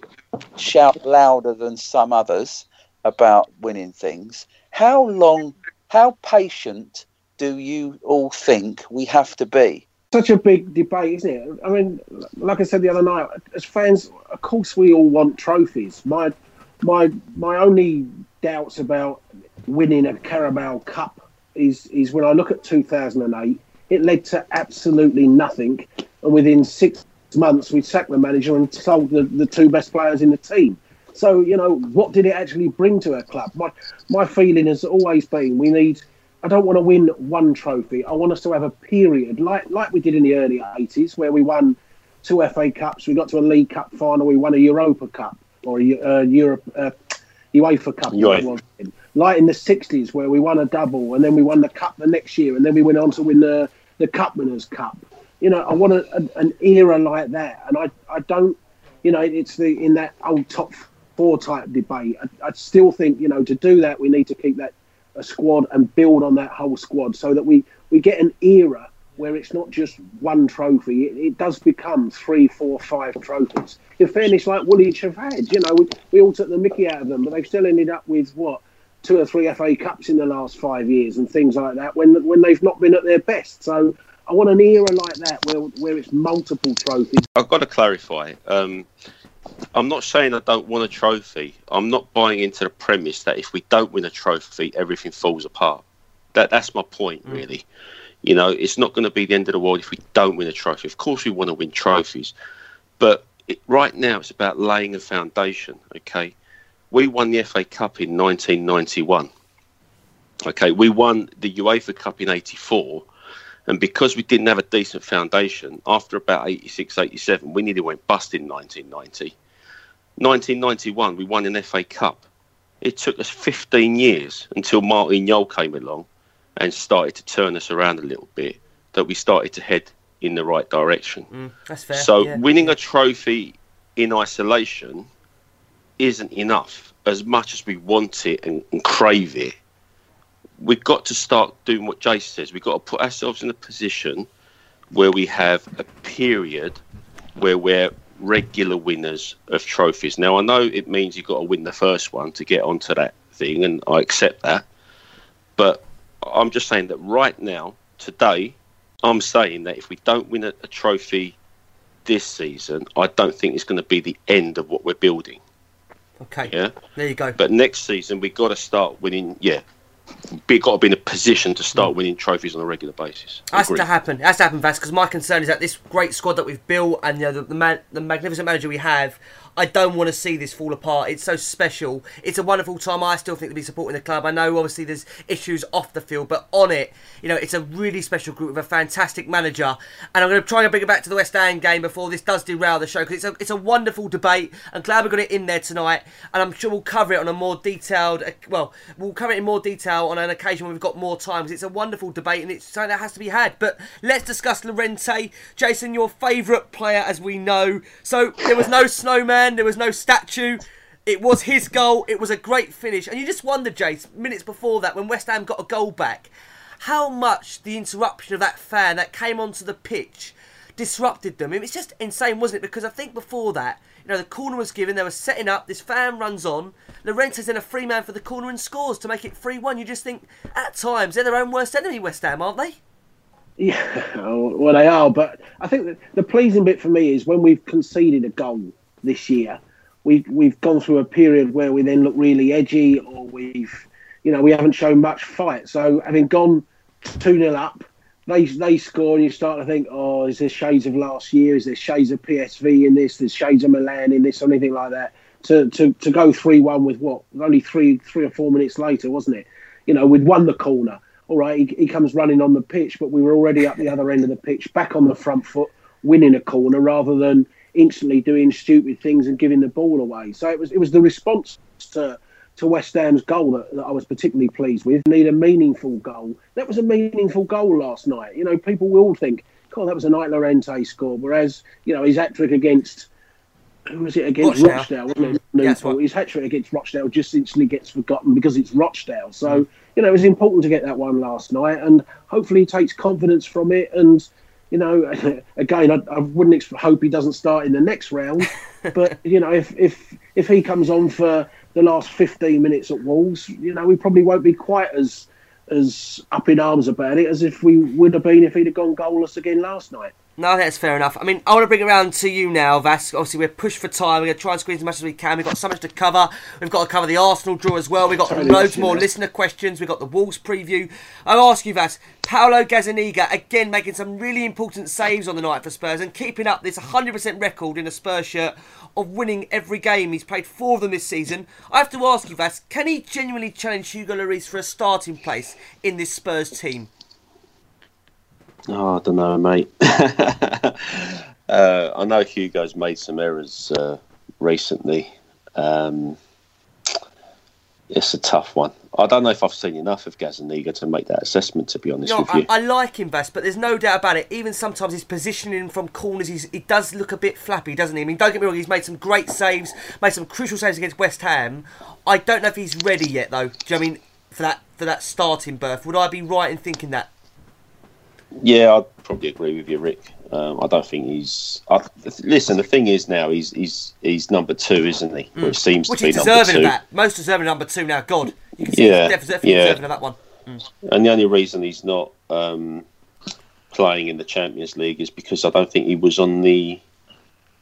shout louder than some others about winning things, how long, how patient do you all think we have to be? Such a big debate, isn't it? I mean, like I said the other night, as fans, of course we all want trophies. My my my only doubts about winning a Carabao Cup is is when I look at 2008, it led to absolutely nothing, and within six months we sacked the manager and sold the, the two best players in the team. So you know, what did it actually bring to a club? My my feeling has always been we need. I don't want to win one trophy. I want us to have a period like like we did in the early 80s, where we won two FA Cups, we got to a League Cup final, we won a Europa Cup or a uh, Europe uh, UEFA Cup. UEFA. Like in the 60s, where we won a double and then we won the cup the next year, and then we went on to win the the Cup Winners' Cup. You know, I want a, an an era like that, and I I don't, you know, it's the in that old top four type debate. I, I still think you know to do that we need to keep that a squad and build on that whole squad so that we we get an era where it's not just one trophy. It, it does become three, four, five trophies. In fairness, like Woolwich have had, you know, we, we all took the mickey out of them, but they've still ended up with what two or three FA Cups in the last five years and things like that when when they've not been at their best. So I want an era like that where where it's multiple trophies. I've got to clarify. Um, I'm not saying I don't want a trophy. I'm not buying into the premise that if we don't win a trophy, everything falls apart. That that's my point, really. You know, it's not going to be the end of the world if we don't win a trophy. Of course, we want to win trophies, but it, right now it's about laying a foundation. Okay, we won the FA Cup in 1991. Okay, we won the UEFA Cup in '84. And because we didn't have a decent foundation, after about 86, 87, we nearly went bust in 1990. 1991, we won an FA Cup. It took us 15 years until Martin Jol came along and started to turn us around a little bit, that we started to head in the right direction. Mm, that's fair. So yeah. winning a trophy in isolation isn't enough. As much as we want it and, and crave it, we've got to start doing what Jason says. We've got to put ourselves in a position where we have a period where we're regular winners of trophies. Now, I know it means you've got to win the first one to get onto that thing, and I accept that. But I'm just saying that right now, today, I'm saying that if we don't win a, a trophy this season, I don't think it's going to be the end of what we're building. Okay. Yeah. There you go. But next season, we've got to start winning. Yeah, we've got to be in a position to start hmm. winning trophies on a regular basis. Has Agreed. to happen. Has to happen, Vass. Because my concern is that this great squad that we've built and you know, the the, man, the magnificent manager we have, I don't want to see this fall apart. It's so special. It's a wonderful time. I still think to be supporting the club. I know obviously there's issues off the field, but on it, you know, it's a really special group with a fantastic manager. And I'm going to try and bring it back to the West Ham game before this does derail the show because it's a it's a wonderful debate. I'm glad we got it in there tonight, and I'm sure we'll cover it on a more detailed. uh, Well, we'll cover it in more detail on an occasion when we've got more time. 'cause it's a wonderful debate and it's something that has to be had. But let's discuss Llorente, Jason, your favourite player, as we know. So there was no snowman, there was no statue. It was his goal. It was a great finish, and you just wonder, Jace, minutes before that, when West Ham got a goal back, how much the interruption of that fan that came onto the pitch disrupted them. It was just insane, wasn't it? Because I think before that, you know, the corner was given, they were setting up, this fan runs on, Llorente's in a free man for the corner and scores to make it 3 1. You just think, at times, they're their own worst enemy, West Ham, aren't they? Yeah, well, they are. But I think the pleasing bit for me is when we've conceded a goal this year, we've we've gone through a period where we then look really edgy, or we've, you know, we haven't shown much fight. So having gone two 0 up, they they score, and you start to think, oh, is there shades of last year? Is there shades of PSV in this? There's shades of Milan in this, or anything like that? To to to go three one with what? Only three three or four minutes later, wasn't it? You know, we'd won the corner all right, he, he comes running on the pitch, but we were already up the other end of the pitch, back on the front foot, winning a corner rather than instantly doing stupid things and giving the ball away. So it was it was the response to to West Ham's goal that, that I was particularly pleased with. Need a meaningful goal. That was a meaningful goal last night. You know, people will think, God, that was a night Llorente score. Whereas, you know, his hat trick against who was it against Rochdale. Rochdale, wasn't it? Yeah, that's Newport. right. His hat trick against Rochdale just instantly gets forgotten because it's Rochdale. So, you know, it was important to get that one last night and hopefully he takes confidence from it. And, you know, again, I, I wouldn't ex- hope he doesn't start in the next round. but, you know, if, if, if he comes on for the last 15 minutes at Wolves, you know, we probably won't be quite as as up in arms about it as if we would have been if he'd have gone goalless again last night. No, that's fair enough. I mean, I want to bring it around to you now, Vass. Obviously, we're pushed for time. We're going to try and squeeze as much as we can. We've got so much to cover. We've got to cover the Arsenal draw as well. We've got Totally loads more that. listener questions. We've got the Wolves preview. I'll ask you, Vass. Paolo Gazzaniga, again, making some really important saves on the night for Spurs and keeping up this 100% record in a Spurs shirt of winning every game. He's played four of them this season. I have to ask you, Vass, can he genuinely challenge Hugo Lloris for a starting place in this Spurs team? Oh, I don't know, mate. uh, I know Hugo's made some errors uh, recently. Um, it's a tough one. I don't know if I've seen enough of Gazzaniga to make that assessment. To be honest No, with I, you, I like him, Best, but there's no doubt about it. Even sometimes his positioning from corners, he's, he does look a bit flappy, doesn't he? I mean, don't get me wrong, he's made some great saves, made some crucial saves against West Ham. I don't know if he's ready yet, though. Do you know I mean for that for that starting berth? Would I be right in thinking that? Yeah, I'd probably agree with you, Rick. Um, I don't think he's. I, listen, the thing is now he's he's he's number two, isn't he? Which seems Mm. Which to be he's number deserving two. of that. Most deserving number two now. God, you can see Yeah, he's definitely yeah. deserving of that one. And the only reason he's not um, playing in the Champions League is because I don't think he was on the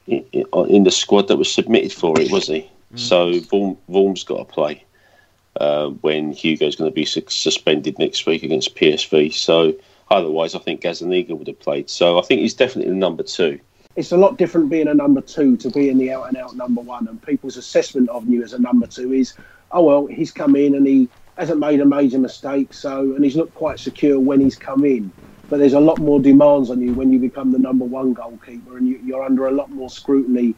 in, in the squad that was submitted for it, was he? So Vorm, Vorm's got to play uh, when Hugo's going to be su- suspended next week against PSV. So otherwise, I think Gazzaniga would have played. So I think he's definitely the number two. it's a lot different being a number two to being the out and out number one. And people's assessment of you as a number two is, oh well, he's come in and he hasn't made a major mistake, so and he's looked quite secure when he's come in. But there's a lot more demands on you when you become the number one goalkeeper, and you, you're under a lot more scrutiny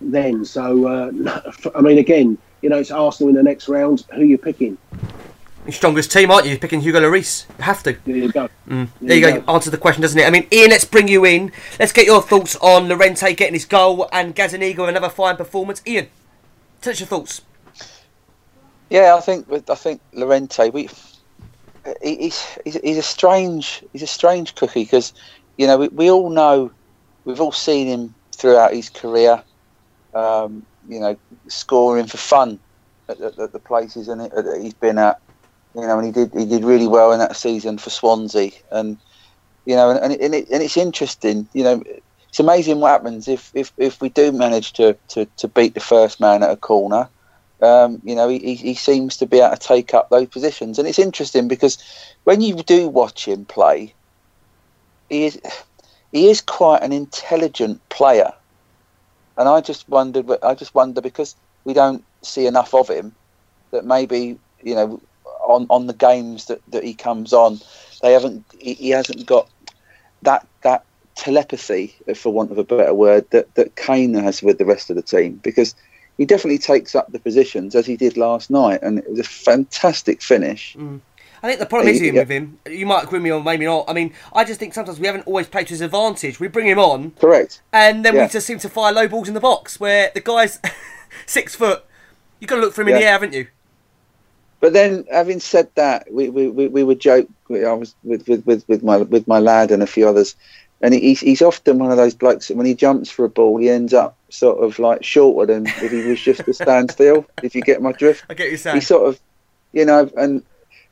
then. So uh, I mean, again, you know, it's Arsenal in the next round. Who you picking? Your strongest team, aren't you? Picking Hugo Lloris. You have to. There you go. There you go. Answer the question, doesn't it? I mean, Ian, let's bring you in. Let's get your thoughts on Llorente getting his goal and Gazzaniga with another fine performance. Ian, tell us your thoughts. Yeah, I think with I think Llorente we he, he's, he's he's a strange he's a strange cookie because you know we, we all know we've all seen him throughout his career. Um, you know, scoring for fun at, at, at the places and that he's been at. You know, and he did he did really well in that season for Swansea, and you know, and and, it, and it's interesting. You know, it's amazing what happens if if, if we do manage to, to, to beat the first man at a corner. Um, you know, he, he seems to be able to take up those positions, and it's interesting because when you do watch him play, he is he is quite an intelligent player, and I just wondered. I just wonder because we don't see enough of him that maybe you know on on the games that, that he comes on, they haven't he, he hasn't got that that telepathy, for want of a better word, that that Kane has with the rest of the team because he definitely takes up the positions as he did last night, and it was a fantastic finish. Mm. I think the problem is with him. You might agree with me or maybe not. I mean, I just think sometimes we haven't always played to his advantage. We bring him on, correct, and then Yeah. we just seem to fire low balls in the box where the guy's six foot. You've got to look for him in the air, haven't you? But then, having said that, we we, we, we would joke. I was with, with, with, with my with my lad and a few others, and he's he's often one of those blokes that when he jumps for a ball, he ends up sort of like shorter than if he was just to stand still. If you get my drift, I get what you're he sort of, you know, and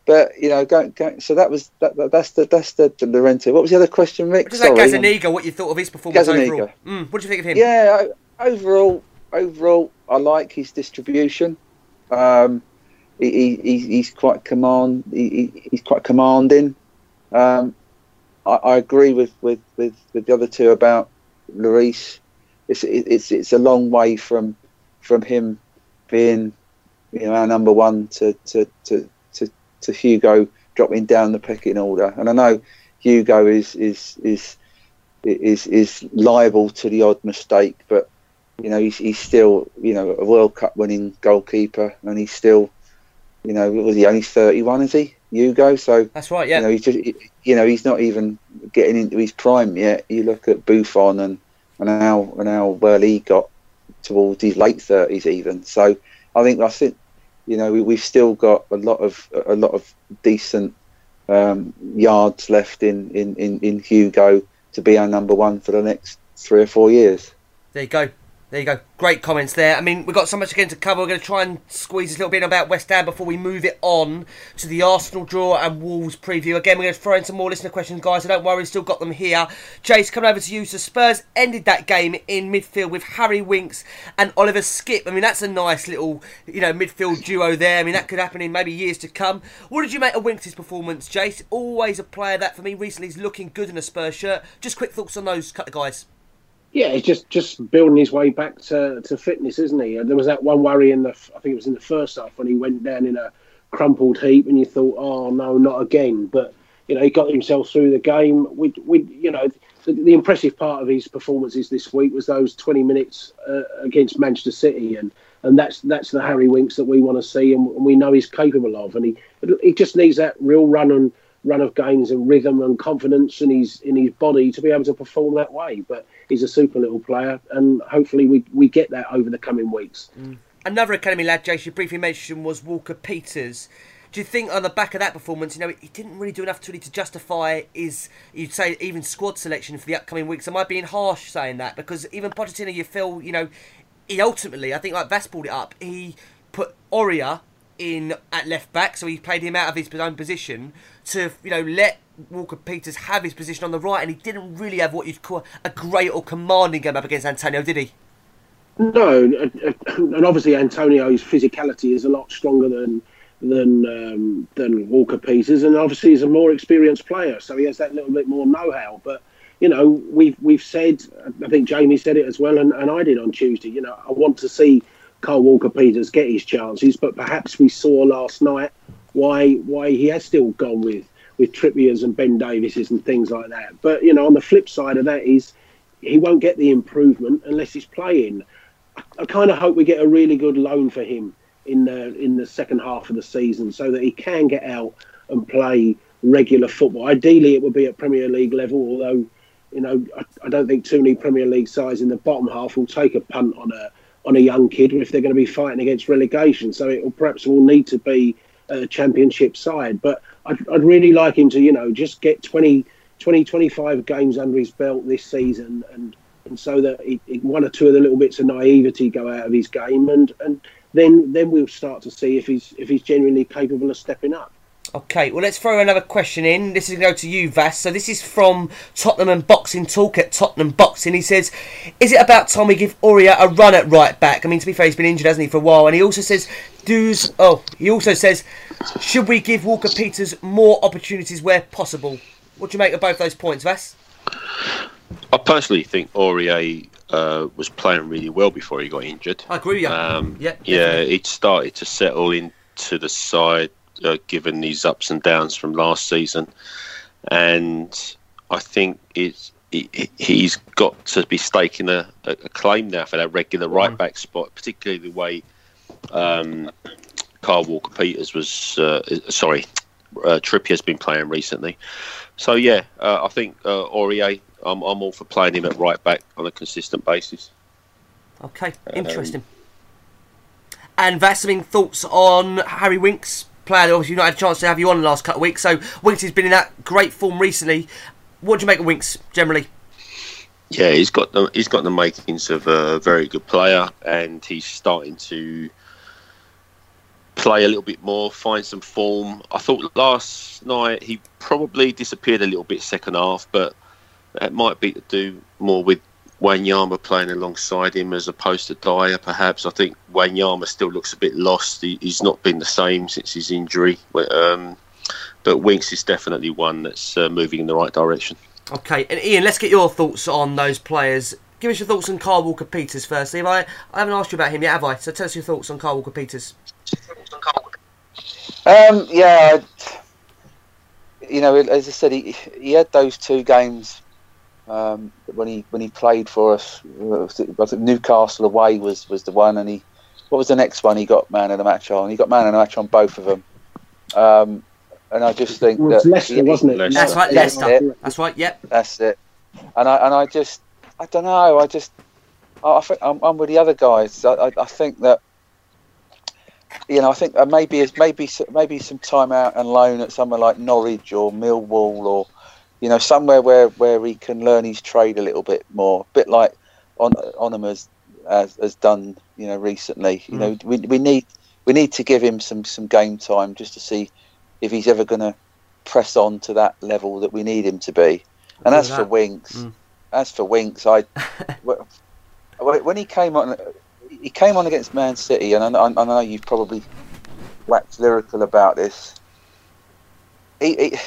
but you know, go, go, so that was that, that that's the that's the, the Llorente. What was the other question, Rick? Just like. Gazzaniga, what you thought of his performance overall? Mm, what do you think of him? Yeah, overall, overall, I like his distribution. Um, he, he, he- he's quite command. He, he- he's quite commanding. Um, I, I agree with, with, with, with the other two about Lloris. It's it, it's it's a long way from from him being you know our number one to to, to, to, to Hugo dropping down the pecking order. And I know Hugo is is is is is liable to the odd mistake, but you know he's, he's still you know a World Cup winning goalkeeper, and he's still you know was he only thirty one? Is he Hugo? So That's right. Yeah. you know he's just you know he's not even getting into his prime yet. You look at Buffon and and how and how well he got towards his late thirties even. So I think I think you know we, we've still got a lot of a lot of decent um, yards left in, in, in, in Hugo to be our number one for the next three or four years. There you go. There you go. Great comments there. I mean, we've got so much again to cover. We're going to try and squeeze a little bit about West Ham before we move it on to the Arsenal draw and Wolves preview. Again, we're going to throw in some more listener questions, guys, so don't worry, we've still got them here. Chase, coming over to you. So Spurs ended that game in midfield with Harry Winks and Oliver Skipp. I mean, that's a nice little, you know, midfield duo there. I mean, that could happen in maybe years to come. What did you make of Winks' performance, Jace? Always a player that, for me, recently is looking good in a Spurs shirt. Just quick thoughts on those guys. Yeah, he's just just building his way back to, to fitness, isn't he? And there was that one worry in the, I think it was in the first half when he went down in a crumpled heap, and you thought, oh no, not again. But you know, he got himself through the game. We, we, you know, the, the impressive part of his performances this week was those 20 minutes uh, against Manchester City, and and that's that's the Harry Winks that we want to see, and we know he's capable of. And he he just needs that real run and run of games and rhythm and confidence in his in his body to be able to perform that way. But he's a super little player, and hopefully we we get that over the coming weeks. Mm. Another academy lad, Jace, you briefly mentioned was Walker Peters. Do you think on the back of that performance, you know, he didn't really do enough to really to justify his, you'd say, even squad selection for the upcoming weeks? Am I being harsh saying that? Because even Pochettino, you feel, you know, he ultimately, I think, like Vass brought it up, he put Aurier in at left back, so he played him out of his own position to, you know, let Walker Peters have his position on the right, and he didn't really have what you'd call a great or commanding game up against Antonio, did he? No, and obviously Antonio's physicality is a lot stronger than than um, than Walker Peters, and obviously he's a more experienced player, so he has that little bit more know-how. But you know, we've we've said, I think Jamie said it as well, and, and I did on Tuesday. You know, I want to see Kyle Walker Peters get his chances, but perhaps we saw last night why why he has still gone with with Trippier's and Ben Davises and things like that. But you know, on the flip side of that is he won't get the improvement unless he's playing. I, I kind of hope we get a really good loan for him in the in the second half of the season, so that he can get out and play regular football. Ideally, it would be at Premier League level, although you know I, I don't think too many Premier League sides in the bottom half will take a punt on a on a young kid if they're going to be fighting against relegation. So it will perhaps will need to be a championship side. But I'd, I'd really like him to, you know, just get 20, 20, 25 games under his belt this season, and and so that he, one or two of the little bits of naivety go out of his game, and and then then we'll start to see if he's if he's genuinely capable of stepping up. Okay, well, let's throw another question in. This is going to go to you, Vass. So, this is from Tottenham and Boxing Talk at Tottenham Boxing. He says, Is it about time we give Aurier a run at right back? I mean, to be fair, he's been injured, hasn't he, for a while? And he also says, Does. Oh, he also says, Should we give Walker Peters more opportunities where possible? What do you make of both those points, Vass? I personally think Aurier uh, was playing really well before he got injured. I agree with you. Um, Yeah, yeah, it started to settle into the side, uh, given these ups and downs from last season, and I think it's he, he's got to be staking a, a claim now for that regular right back spot, particularly the way um, Kyle Walker Peters was. Uh, sorry, uh, Trippier's been playing recently. So yeah, uh, I think uh, Aurier. I'm, I'm all for playing him at right back on a consistent basis. Okay, interesting. And Vass, I thoughts on Harry Winks? Player, obviously, you've not had a chance to have you on the last couple of weeks. So, Winks has been in that great form recently. What do you make of Winks generally? Yeah, he's got the he's got the makings of a very good player, and he's starting to play a little bit more, find some form. I thought last night he probably disappeared a little bit second half, but that might be to do more with Wanyama playing alongside him as opposed to Dier. Perhaps I think Wanyama still looks a bit lost. He, he's not been the same since his injury. Um, but Winks is definitely one that's uh, moving in the right direction. Okay, and Ian, let's get your thoughts on those players. Give us your thoughts on Kyle Walker Peters first. Have I, I haven't asked you about him yet, have I? So tell us your thoughts on Kyle Walker Peters. Um, yeah, you know, as I said, he he had those two games um, when he when he played for us. Was it- was it Newcastle away was was the one, and he what was the next one? He got man of the match on. He got man of the match on both of them. Um, and I just think It was that Leicester, he- wasn't it? Leicester. That's right, That's Leicester. it. That's right, yep. That's it. And I and I just I don't know. I just I, I think I'm, I'm with the other guys. I, I, I think that you know I think uh, maybe maybe maybe some time out and loan at somewhere like Norwich or Millwall or you know somewhere where where he can learn his trade a little bit more. A bit like on Onomah has, has has done you know recently. You know we we need we need to give him some some game time just to see if he's ever going to press on to that level that we need him to be. And as for. Winks, Mm. as for Winks, I when he came on, he came on against Man City, and I, I, I know you've probably waxed lyrical about this. He he,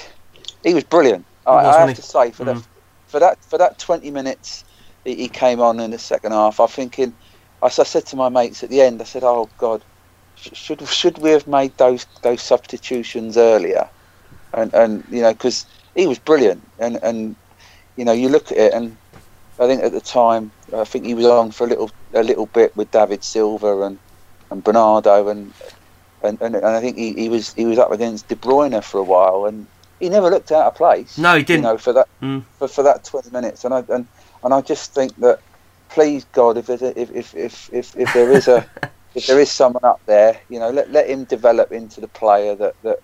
he was brilliant. I, was, I have to say for Mm. that for that for that twenty minutes he, he came on in the second half. I'm thinking, I, I said to my mates at the end, I said, "Oh God, should should we have made those those substitutions earlier?" And and you know because he was brilliant, and and you know you look at it, and I think at the time I think he was on for a little a little bit with David Silva and and Bernardo and. And, and, and I think he, he was he was up against De Bruyne for a while, and he never looked out of place. No, he didn't. You know, for that Mm. for, for that twenty minutes, and I and, and I just think that, please God, if a, if, if, if, if, if there is a if there is someone up there, you know, let, let him develop into the player that, that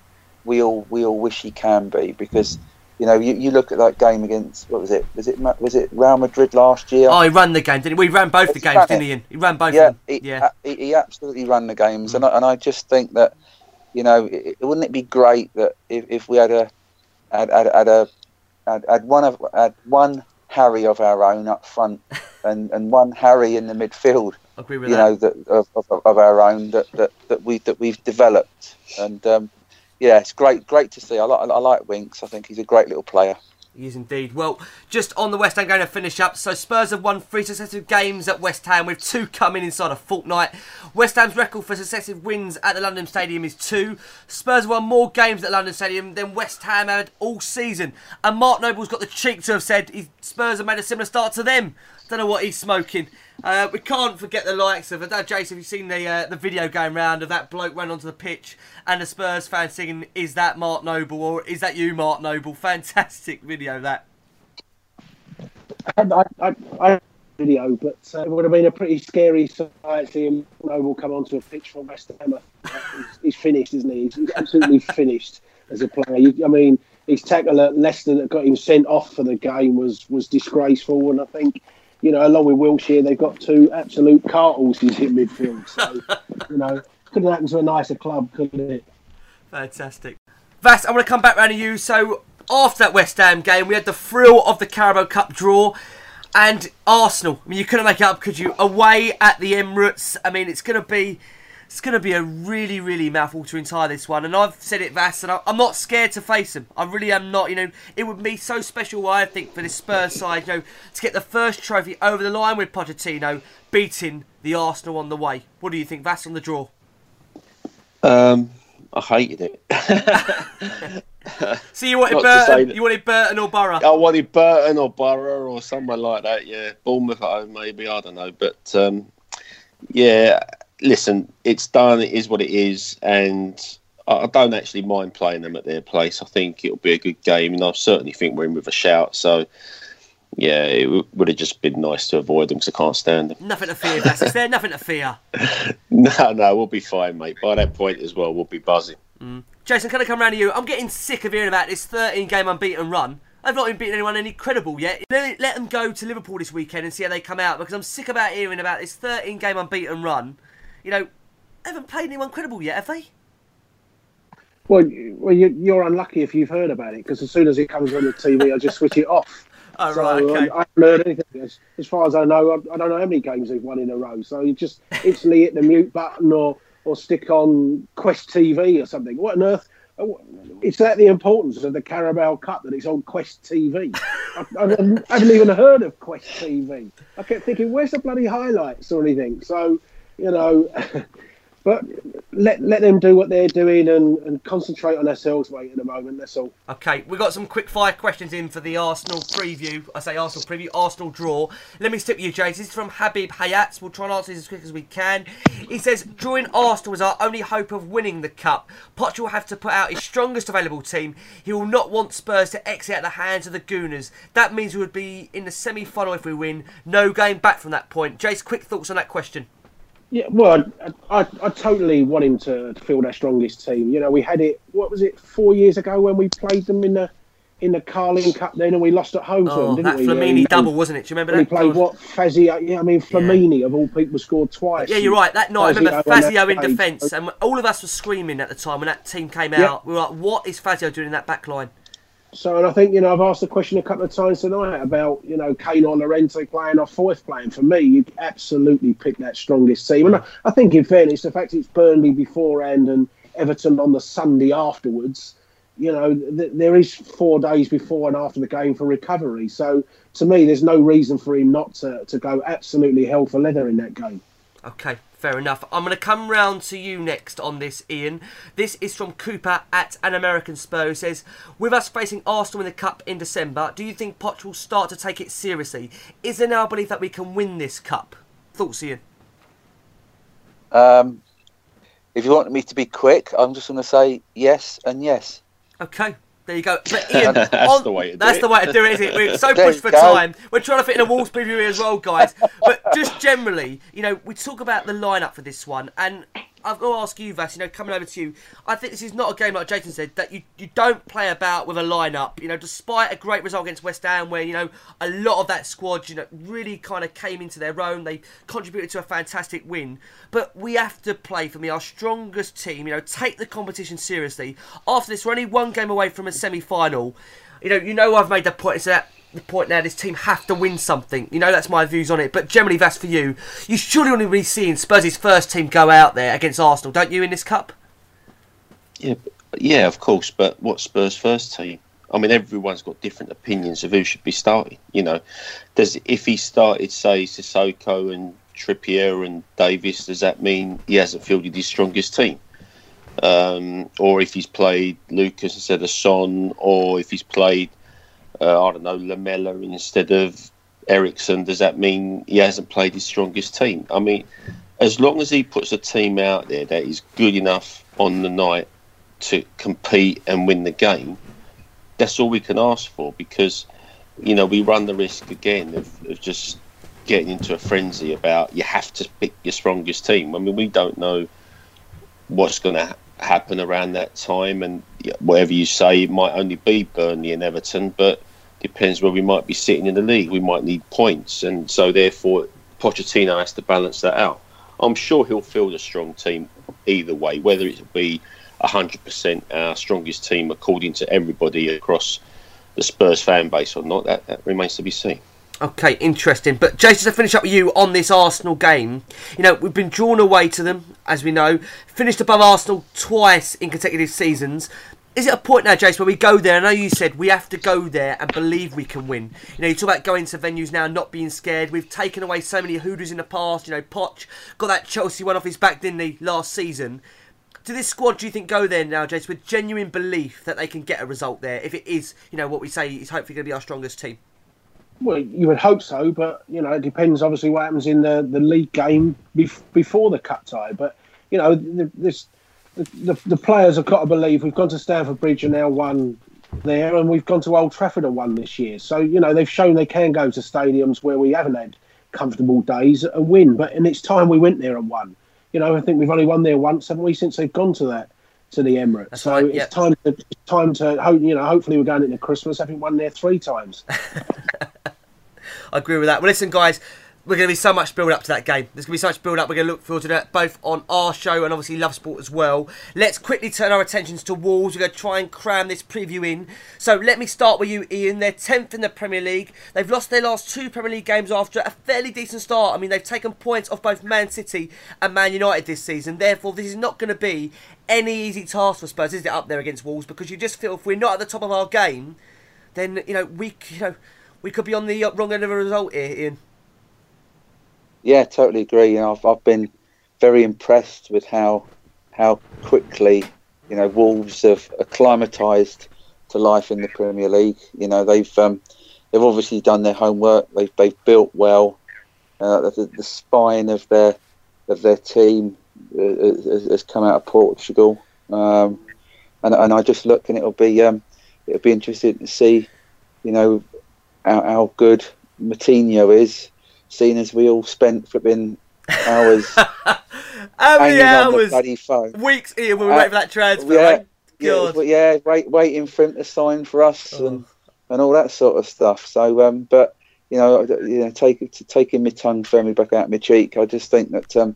we all we all wish he can be, because you know you, you look at that game against what was it was it was it Real Madrid last year? Oh, he ran the game, didn't he? We ran both the games, didn't he? He ran both yeah, he, yeah. he, he absolutely ran the games, and I, and I just think that you know, it, wouldn't it be great that if, if we had a had, had, had a had, had one of had one Harry of our own up front and, and one Harry in the midfield, agree with you that. know, that of, of, of our own that, that, that we that we've developed, and um, yeah, it's great great to see. I like I like Winks. I think he's a great little player. He is indeed. Well, just on the West Ham going to finish up. So Spurs have won three successive games at West Ham, with two coming inside a fortnight. West Ham's record for successive wins at the London Stadium is two. Spurs won more games at London Stadium than West Ham had all season. And Mark Noble's got the cheek to have said Spurs have made a similar start to them. Don't know what he's smoking. Uh, we can't forget the likes of. Know, Jason, have you seen the uh, the video going round of that bloke went onto the pitch and the Spurs fan singing, "Is that Mark Noble or is that you, Mark Noble?" Fantastic video that. I, I, I, I video, but uh, it would have been a pretty scary sight seeing Mark Noble come onto a pitch for West Ham. Uh, he's, he's finished, isn't he? He's, he's absolutely finished. as a player. You, I mean, his tackle at Leicester that got him sent off for the game was was disgraceful, and I think. You know, along with Wilshire, they've got two absolute cart horses in midfield. So, you know, couldn't happen to a nicer club, couldn't it? Fantastic. Vass, I want to come back round to you. So, after that West Ham game, we had the thrill of the Carabao Cup draw. And Arsenal, I mean, you couldn't make it up, could you? Away at the Emirates. I mean, it's going to be. It's going to be a really, really mouth-watering tie, this one. And I've said it, Vass, and I'm not scared to face them. I really am not. You know, it would be so special, I think, for this Spurs side, you know, to get the first trophy over the line with Pochettino, beating the Arsenal on the way. What do you think, Vass, on the draw? Um, I hated it. So you wanted Burton, that- you wanted Burton or Borough? I wanted Burton or Borough or somewhere like that. Yeah, Bournemouth at home, maybe. I don't know, but um, yeah. Listen, it's done. It is what it is, and I I don't actually mind playing them at their place. I think it'll be a good game, and I certainly think we're in with a shout. So, yeah, it w- would have just been nice to avoid them because I can't stand them. Nothing to fear, Vass. Is there nothing to fear? No, no, we'll be fine, mate. By that point as well, we'll be buzzing. Mm. Jason, can I come round to you? I'm getting sick of hearing about this 13 game unbeaten run. I've not even beaten anyone any credible yet. Let, let them go to Liverpool this weekend and see how they come out because I'm sick about hearing about this 13 game unbeaten run. You know, haven't played anyone credible yet, have they? Well, well, you, you're unlucky if you've heard about it because as soon as it comes on the TV, I just switch it off. Oh, So right, okay. um, I haven't heard anything. As, as far as I know, I, I don't know how many games they've won in a row. So you just instantly hit the mute button or or stick on Quest TV or something. What on earth? Is that the importance of the Carabao Cup that it's on Quest TV? I, I, I haven't even heard of Quest TV. I kept thinking, where's the bloody highlights or anything? So, you know, but let let them do what they're doing and, and concentrate on ourselves, mate, at the moment. That's all. Okay, we've got some quick fire questions in for the Arsenal preview. I say Arsenal preview, Arsenal draw. Let me stick with you, James. This is from Habib Hayat. We'll try and answer this as quick as we can. He says, drawing Arsenal is our only hope of winning the cup. Poch will have to put out his strongest available team. He will not want Spurs to exit out the hands of the Gooners. That means we would be in the semi-final if we win. No game back from that point. Jace, quick thoughts on that question. Yeah, well, I, I, I totally want him to, to field our strongest team. You know, we had it. What was it? Four years ago when we played them in the in the Carling Cup then, and we lost at home to Oh, them, that didn't we? Flamini And- double, wasn't it? Do you remember that? he played oh. what Fazio? Yeah, I mean Flamini of all people scored twice. Yeah, you're right. That night, I remember Fazio in defence, and all of us were screaming at the time when that team came Yeah. out. We were like, "What is Fazio doing in that back line?" So, and I think you know, I've asked the question a couple of times tonight about you know Kane or Llorente playing or Foyth playing. For me, you absolutely pick that strongest team, and I, I think in fairness, the fact it's Burnley beforehand and Everton on the Sunday afterwards, you know, th- there is four days before and after the game for recovery. So, to me, there's no reason for him not to, to go absolutely hell for leather in that game. Okay, fair enough. I'm going to come round to you next on this, Ian. This is from Cooper at an American Spur says, With us facing Arsenal in the Cup in December, do you think Poch will start to take it seriously? Is there now a belief that we can win this Cup? Thoughts, Ian? Um, if you want me to be quick, I'm just going to say yes and yes. Okay. There you go. But Ian, That's on- the way to do that's it. the way to do it, isn't it? We're so pushed for go. time. We're trying to fit in a Wolves preview as well, guys. But just generally, you know, we talk about the lineup for this one, and I've got to ask you, Vass. You know, coming over to you, I think this is not a game like Jason said that you you don't play about with a lineup. You know, despite a great result against West Ham, where you know a lot of that squad, you know, really kind of came into their own. They contributed to a fantastic win. But we have to play for me our strongest team. You know, take the competition seriously. After this, we're only one game away from a semi-final. You know, you know I've made the point. It's that the point now. This team have to win something. You know that's my views on it. But generally, that's for you. You surely to be seeing Spurs' first team go out there against Arsenal, don't you? In this cup. Yeah, yeah, of course. But what Spurs' first team? I mean, everyone's got different opinions of who should be starting. You know, does if he started, say, Sissoko and Trippier and Davies, does that mean he hasn't fielded his strongest team? Um, or if he's played Lucas instead of Son, or if he's played, uh, I don't know, Lamela instead of Eriksen, does that mean he hasn't played his strongest team? I mean, as long as he puts a team out there that is good enough on the night to compete and win the game, that's all we can ask for because, you know, we run the risk again of, of just getting into a frenzy about you have to pick your strongest team. I mean, we don't know what's going to happen around that time, and whatever you say, it might only be Burnley and Everton, but depends where we might be sitting in the league. We might need points, and so therefore Pochettino has to balance that out. I'm sure he'll field a strong team either way, whether it be 100% our strongest team according to everybody across the Spurs fan base or not. That, that remains to be seen. Okay, interesting. But Jason, to finish up with you on this Arsenal game, you know we've been drawn away to them, as we know, finished above Arsenal twice in consecutive seasons. Is it a point now, Jason, where we go there? I know you said we have to go there and believe we can win. You know, you talk about going to venues now, not being scared. We've taken away so many hoodoos in the past. You know, Poch got that Chelsea one off his back, didn't he, last season? Do this squad, do you think, go there now, Jason, with genuine belief that they can get a result there? If it is, you know, what we say is hopefully going to be our strongest team. Well, you would hope so, but you know it depends. Obviously, what happens in the, the league game bef- before the cut tie. But you know, this the, the, the players have got to believe we've gone to Stamford Bridge and now won there, and we've gone to Old Trafford and won this year. So you know they've shown they can go to stadiums where we haven't had comfortable days and win. But and it's time we went there and won. You know, I think we've only won there once, haven't we, since they've gone to that to the Emirates. That's so right, it's time to it's time to hope. You know, hopefully we're going into Christmas having won there three times. I agree with that. Well, listen, guys, we're going to be so much build up to that game. There's going to be so much build up. We're going to look forward to that both on our show and obviously Love Sport as well. Let's quickly turn our attentions to Wolves. We're going to try and cram this preview in. So let me start with you, Ian. They're 10th in the Premier League. They've lost their last two Premier League games after a fairly decent start. I mean, they've taken points off both Man City and Man United this season. Therefore, this is not going to be any easy task for Spurs, is it, up there against Wolves? Because you just feel if we're not at the top of our game, then you know we you know we could be on the uh, wrong end of a result here, Ian. Yeah, totally agree. You know, I've, I've been very impressed with how how quickly you know Wolves have acclimatised to life in the Premier League. You know, they've um, they've obviously done their homework. They've they've built well. Uh, the, the spine of their of their team uh, has, has come out of Portugal, um, and and I just look and it'll be um, it'll be interesting to see, you know, how, how good Moutinho is, seeing as we all spent flipping hours How many hanging on the hours, bloody phone. weeks, Ian, when we were Uh, waiting for that transfer? yeah, right? Yeah, yeah, wait, waiting for him to sign for us Oh. and, and all that sort of stuff. So, um, but you know, you know, take to taking my tongue firmly back out of my cheek. I just think that um,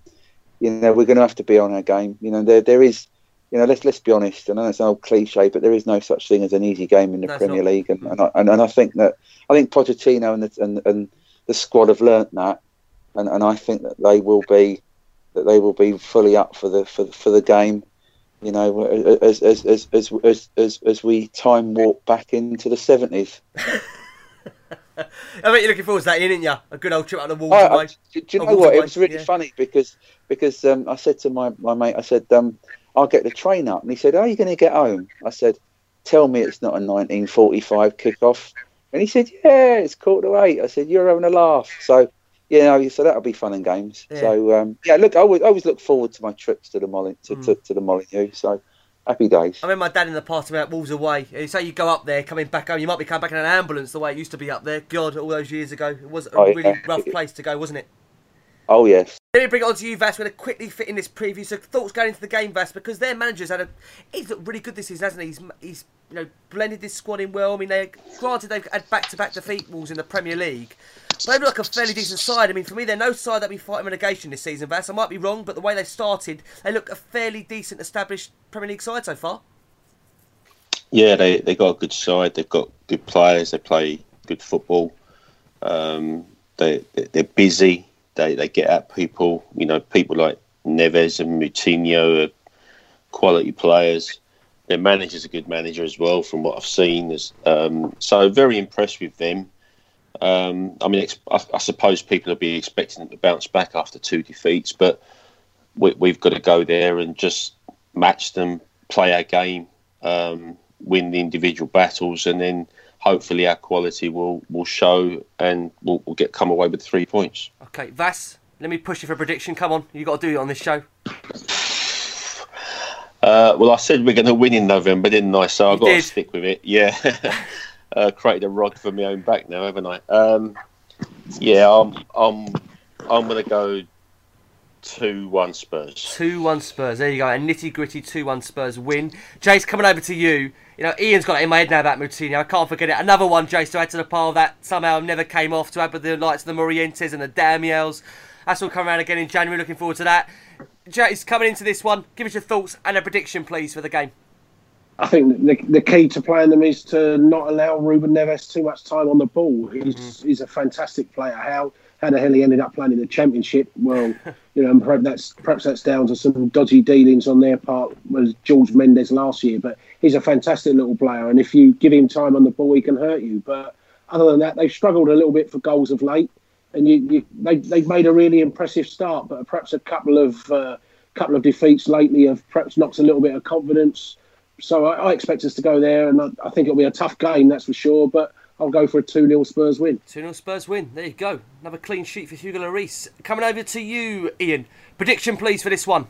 you know we're going to have to be on our game. You know, there there is, you know, let's let's be honest. I know it's an old cliche, but there is no such thing as an easy game in the it's Premier not. League, and and I, and, and I think that I think Pochettino and the, and, and the squad have learnt that, and, and I think that they will be that they will be fully up for the for, the- for the game. You know, as as as as as as, as we time warp back into the seventies. I bet you're looking forward to that, aren't you? A good old trip out of the I, I, do, you know what? It was really yeah. funny because because um, I said to my, my mate, I said, um, I'll get the train up, and he said, How are you going to get home? I said, Tell me it's not a 1945 kickoff, and he said, Yeah, it's quarter to eight. I said, You're having a laugh, so. You know, so that'll be fun and games. Yeah. So um, yeah, look, I always, I always look forward to my trips to the Molly to, Mm. to, to the Molyneux. So happy days. I remember my dad in the past about Wolves away. You say you go up there, coming back home, you might be coming back in an ambulance the way it used to be up there. God, all those years ago, it was a Oh, yeah. really rough place to go, wasn't it? Oh yes, Let me bring it on to you, Vass. We're going to quickly fit in this preview. So thoughts going into the game, Vass, because their manager's had a he's looked really good this season, hasn't he? He's, he's you know blended this squad in well. I mean, they granted they've had back-to-back defeat Wolves in the Premier League, but they look like a fairly decent side. I mean, for me, they're no side that be fighting relegation this season, Vass. I might be wrong, but the way they've started, they look a fairly decent, established Premier League side so far. Yeah, they they got a good side. They've got good players. They play good football. Um, they they're busy. They they get at people. You know, people like Neves and Moutinho are quality players. Their manager's a good manager as well, from what I've seen. Um, so very impressed with them. Um, I mean, I, I suppose people will be expecting them to bounce back after two defeats, but we, we've got to go there and just match them, play our game, um, win the individual battles, and then hopefully our quality will, will show and we'll, we'll get come away with three points. Okay, Vass, let me push you for a prediction. Come on, you got to do it on this show. Uh, well, I said we're going to win in November, didn't I? So I've got to stick with it. Yeah, uh, created a rod for my own back now, haven't I? Um, yeah, I'm I'm I'm going to go two one Spurs. 2 1 Spurs. There you go. A nitty gritty 2 1 Spurs win. Jace, coming over to you. You know, Ian's got it in my head now about Moutinho. I can't forget it. Another one, Jace, to add to the pile that somehow never came off to add with the likes of the Morientes and the Damiels. That's all coming around again in January. Looking forward to that. Jace, coming into this one, give us your thoughts and a prediction, please, for the game. I think the, the key to playing them is to not allow Ruben Neves too much time on the ball. He's, mm-hmm. he's a fantastic player. How how the hell he ended up playing in the Championship? Well, you know, and perhaps that's perhaps that's down to some dodgy dealings on their part. Was George Mendes last year, but he's a fantastic little player, and if you give him time on the ball, he can hurt you. But other than that, they've struggled a little bit for goals of late, and you, you they they've made a really impressive start, but perhaps a couple of uh, couple of defeats lately have perhaps knocked a little bit of confidence. So I, I expect us to go there, and I, I think it'll be a tough game, that's for sure. But I'll go for a 2 0 Spurs win. 2 0 Spurs win. There you go. Another clean sheet for Hugo Lloris. Coming over to you, Ian. Prediction, please, for this one.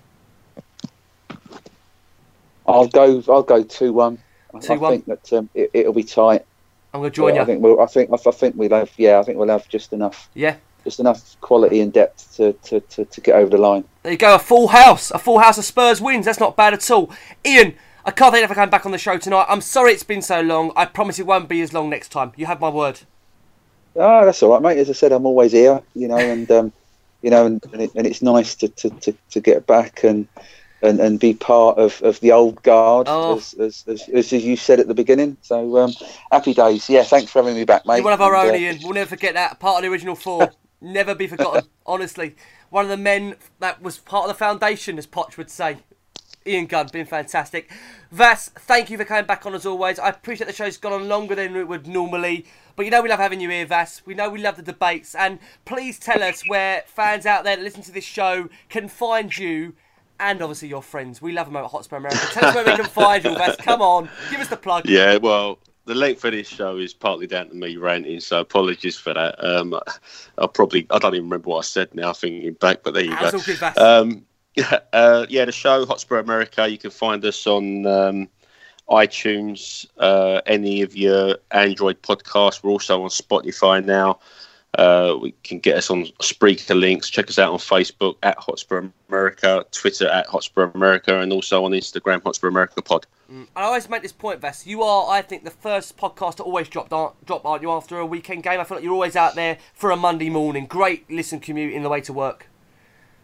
I'll go. I'll go two one. I 2-1. think that um, it, it'll be tight. I'm going to join But I think we'll. I think. I think we'll have. Yeah, I think we'll have just enough. Yeah. Just enough quality and depth to, to, to, to get over the line. There you go. A full house. A full house of Spurs wins. That's not bad at all. Ian, I can't thank you for coming back on the show tonight. I'm sorry it's been so long. I promise it won't be as long next time. You have my word. Ah, that's all right, mate. As I said, I'm always here, you know, and um, you know, and, and, it, and it's nice to, to, to, to get back and, and, and be part of, of the old guard, Oh. as, as, as, as you said at the beginning. So um, happy days. Yeah, thanks for having me back, mate. You're one of our And, own, uh, Ian. We'll never forget that. Part of the original four. never be forgotten. Honestly, one of the men that was part of the foundation, as Potch would say. Ian Gunn, been fantastic. Vass, thank you for coming back on as always. I appreciate the show's gone on longer than it would normally, but you know we love having you here, Vass. We know we love the debates, and please tell us where fans out there that listen to this show can find you. And obviously your friends. We love them at Hotspur America. Tell us where we can find you, Vass. Come on, give us the plug. Yeah, well, the length of this show is partly down to me ranting, so apologies for that. Um, I probably I don't even remember what I said now, thinking back, but there you That's go. all good, Vass. Um, uh, yeah, the show Hotspur America. You can find us on um, iTunes, uh, any of your Android podcasts. We're also on Spotify now. Uh, we can get us on Spreaker links. Check us out on Facebook at Hotspur America, Twitter at Hotspur America, and also on Instagram Hotspur America Pod. I always make this point, Vess. You are, I think, the first podcast to always drop, aren't- drop, aren't you, after a weekend game? I feel like you're always out there for a Monday morning. Great listen commute in the way to work.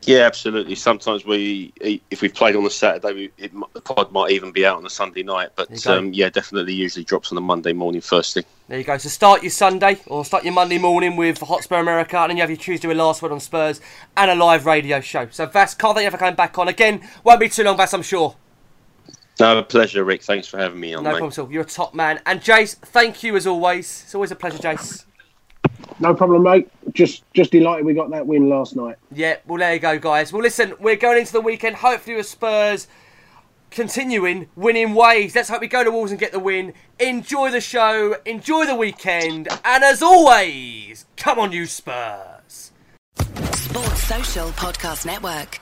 Yeah, absolutely. Sometimes we, if we've played on a Saturday, we, it, the pod might even be out on a Sunday night. But um, yeah, definitely usually drops on a Monday morning first thing. There you go. So start your Sunday or start your Monday morning with Hotspur America, and then you have your Tuesday with Last Word on Spurs and a live radio show. So Vass, can't thank you for coming back on again. Won't be too long, Vass, I'm sure. No, a pleasure, Rick. Thanks for having me on, No mate. problem at all. You're a top man. And Jace, thank you as always. It's always a pleasure, Jace. No problem, mate. Just just delighted we got that win last night. Yeah, well, there you go, guys. Well, listen, we're going into the weekend, hopefully with Spurs continuing winning ways. Let's hope we go to Wolves and get the win. Enjoy the show, enjoy the weekend, and as always, come on, you Spurs. Sports Social Podcast Network.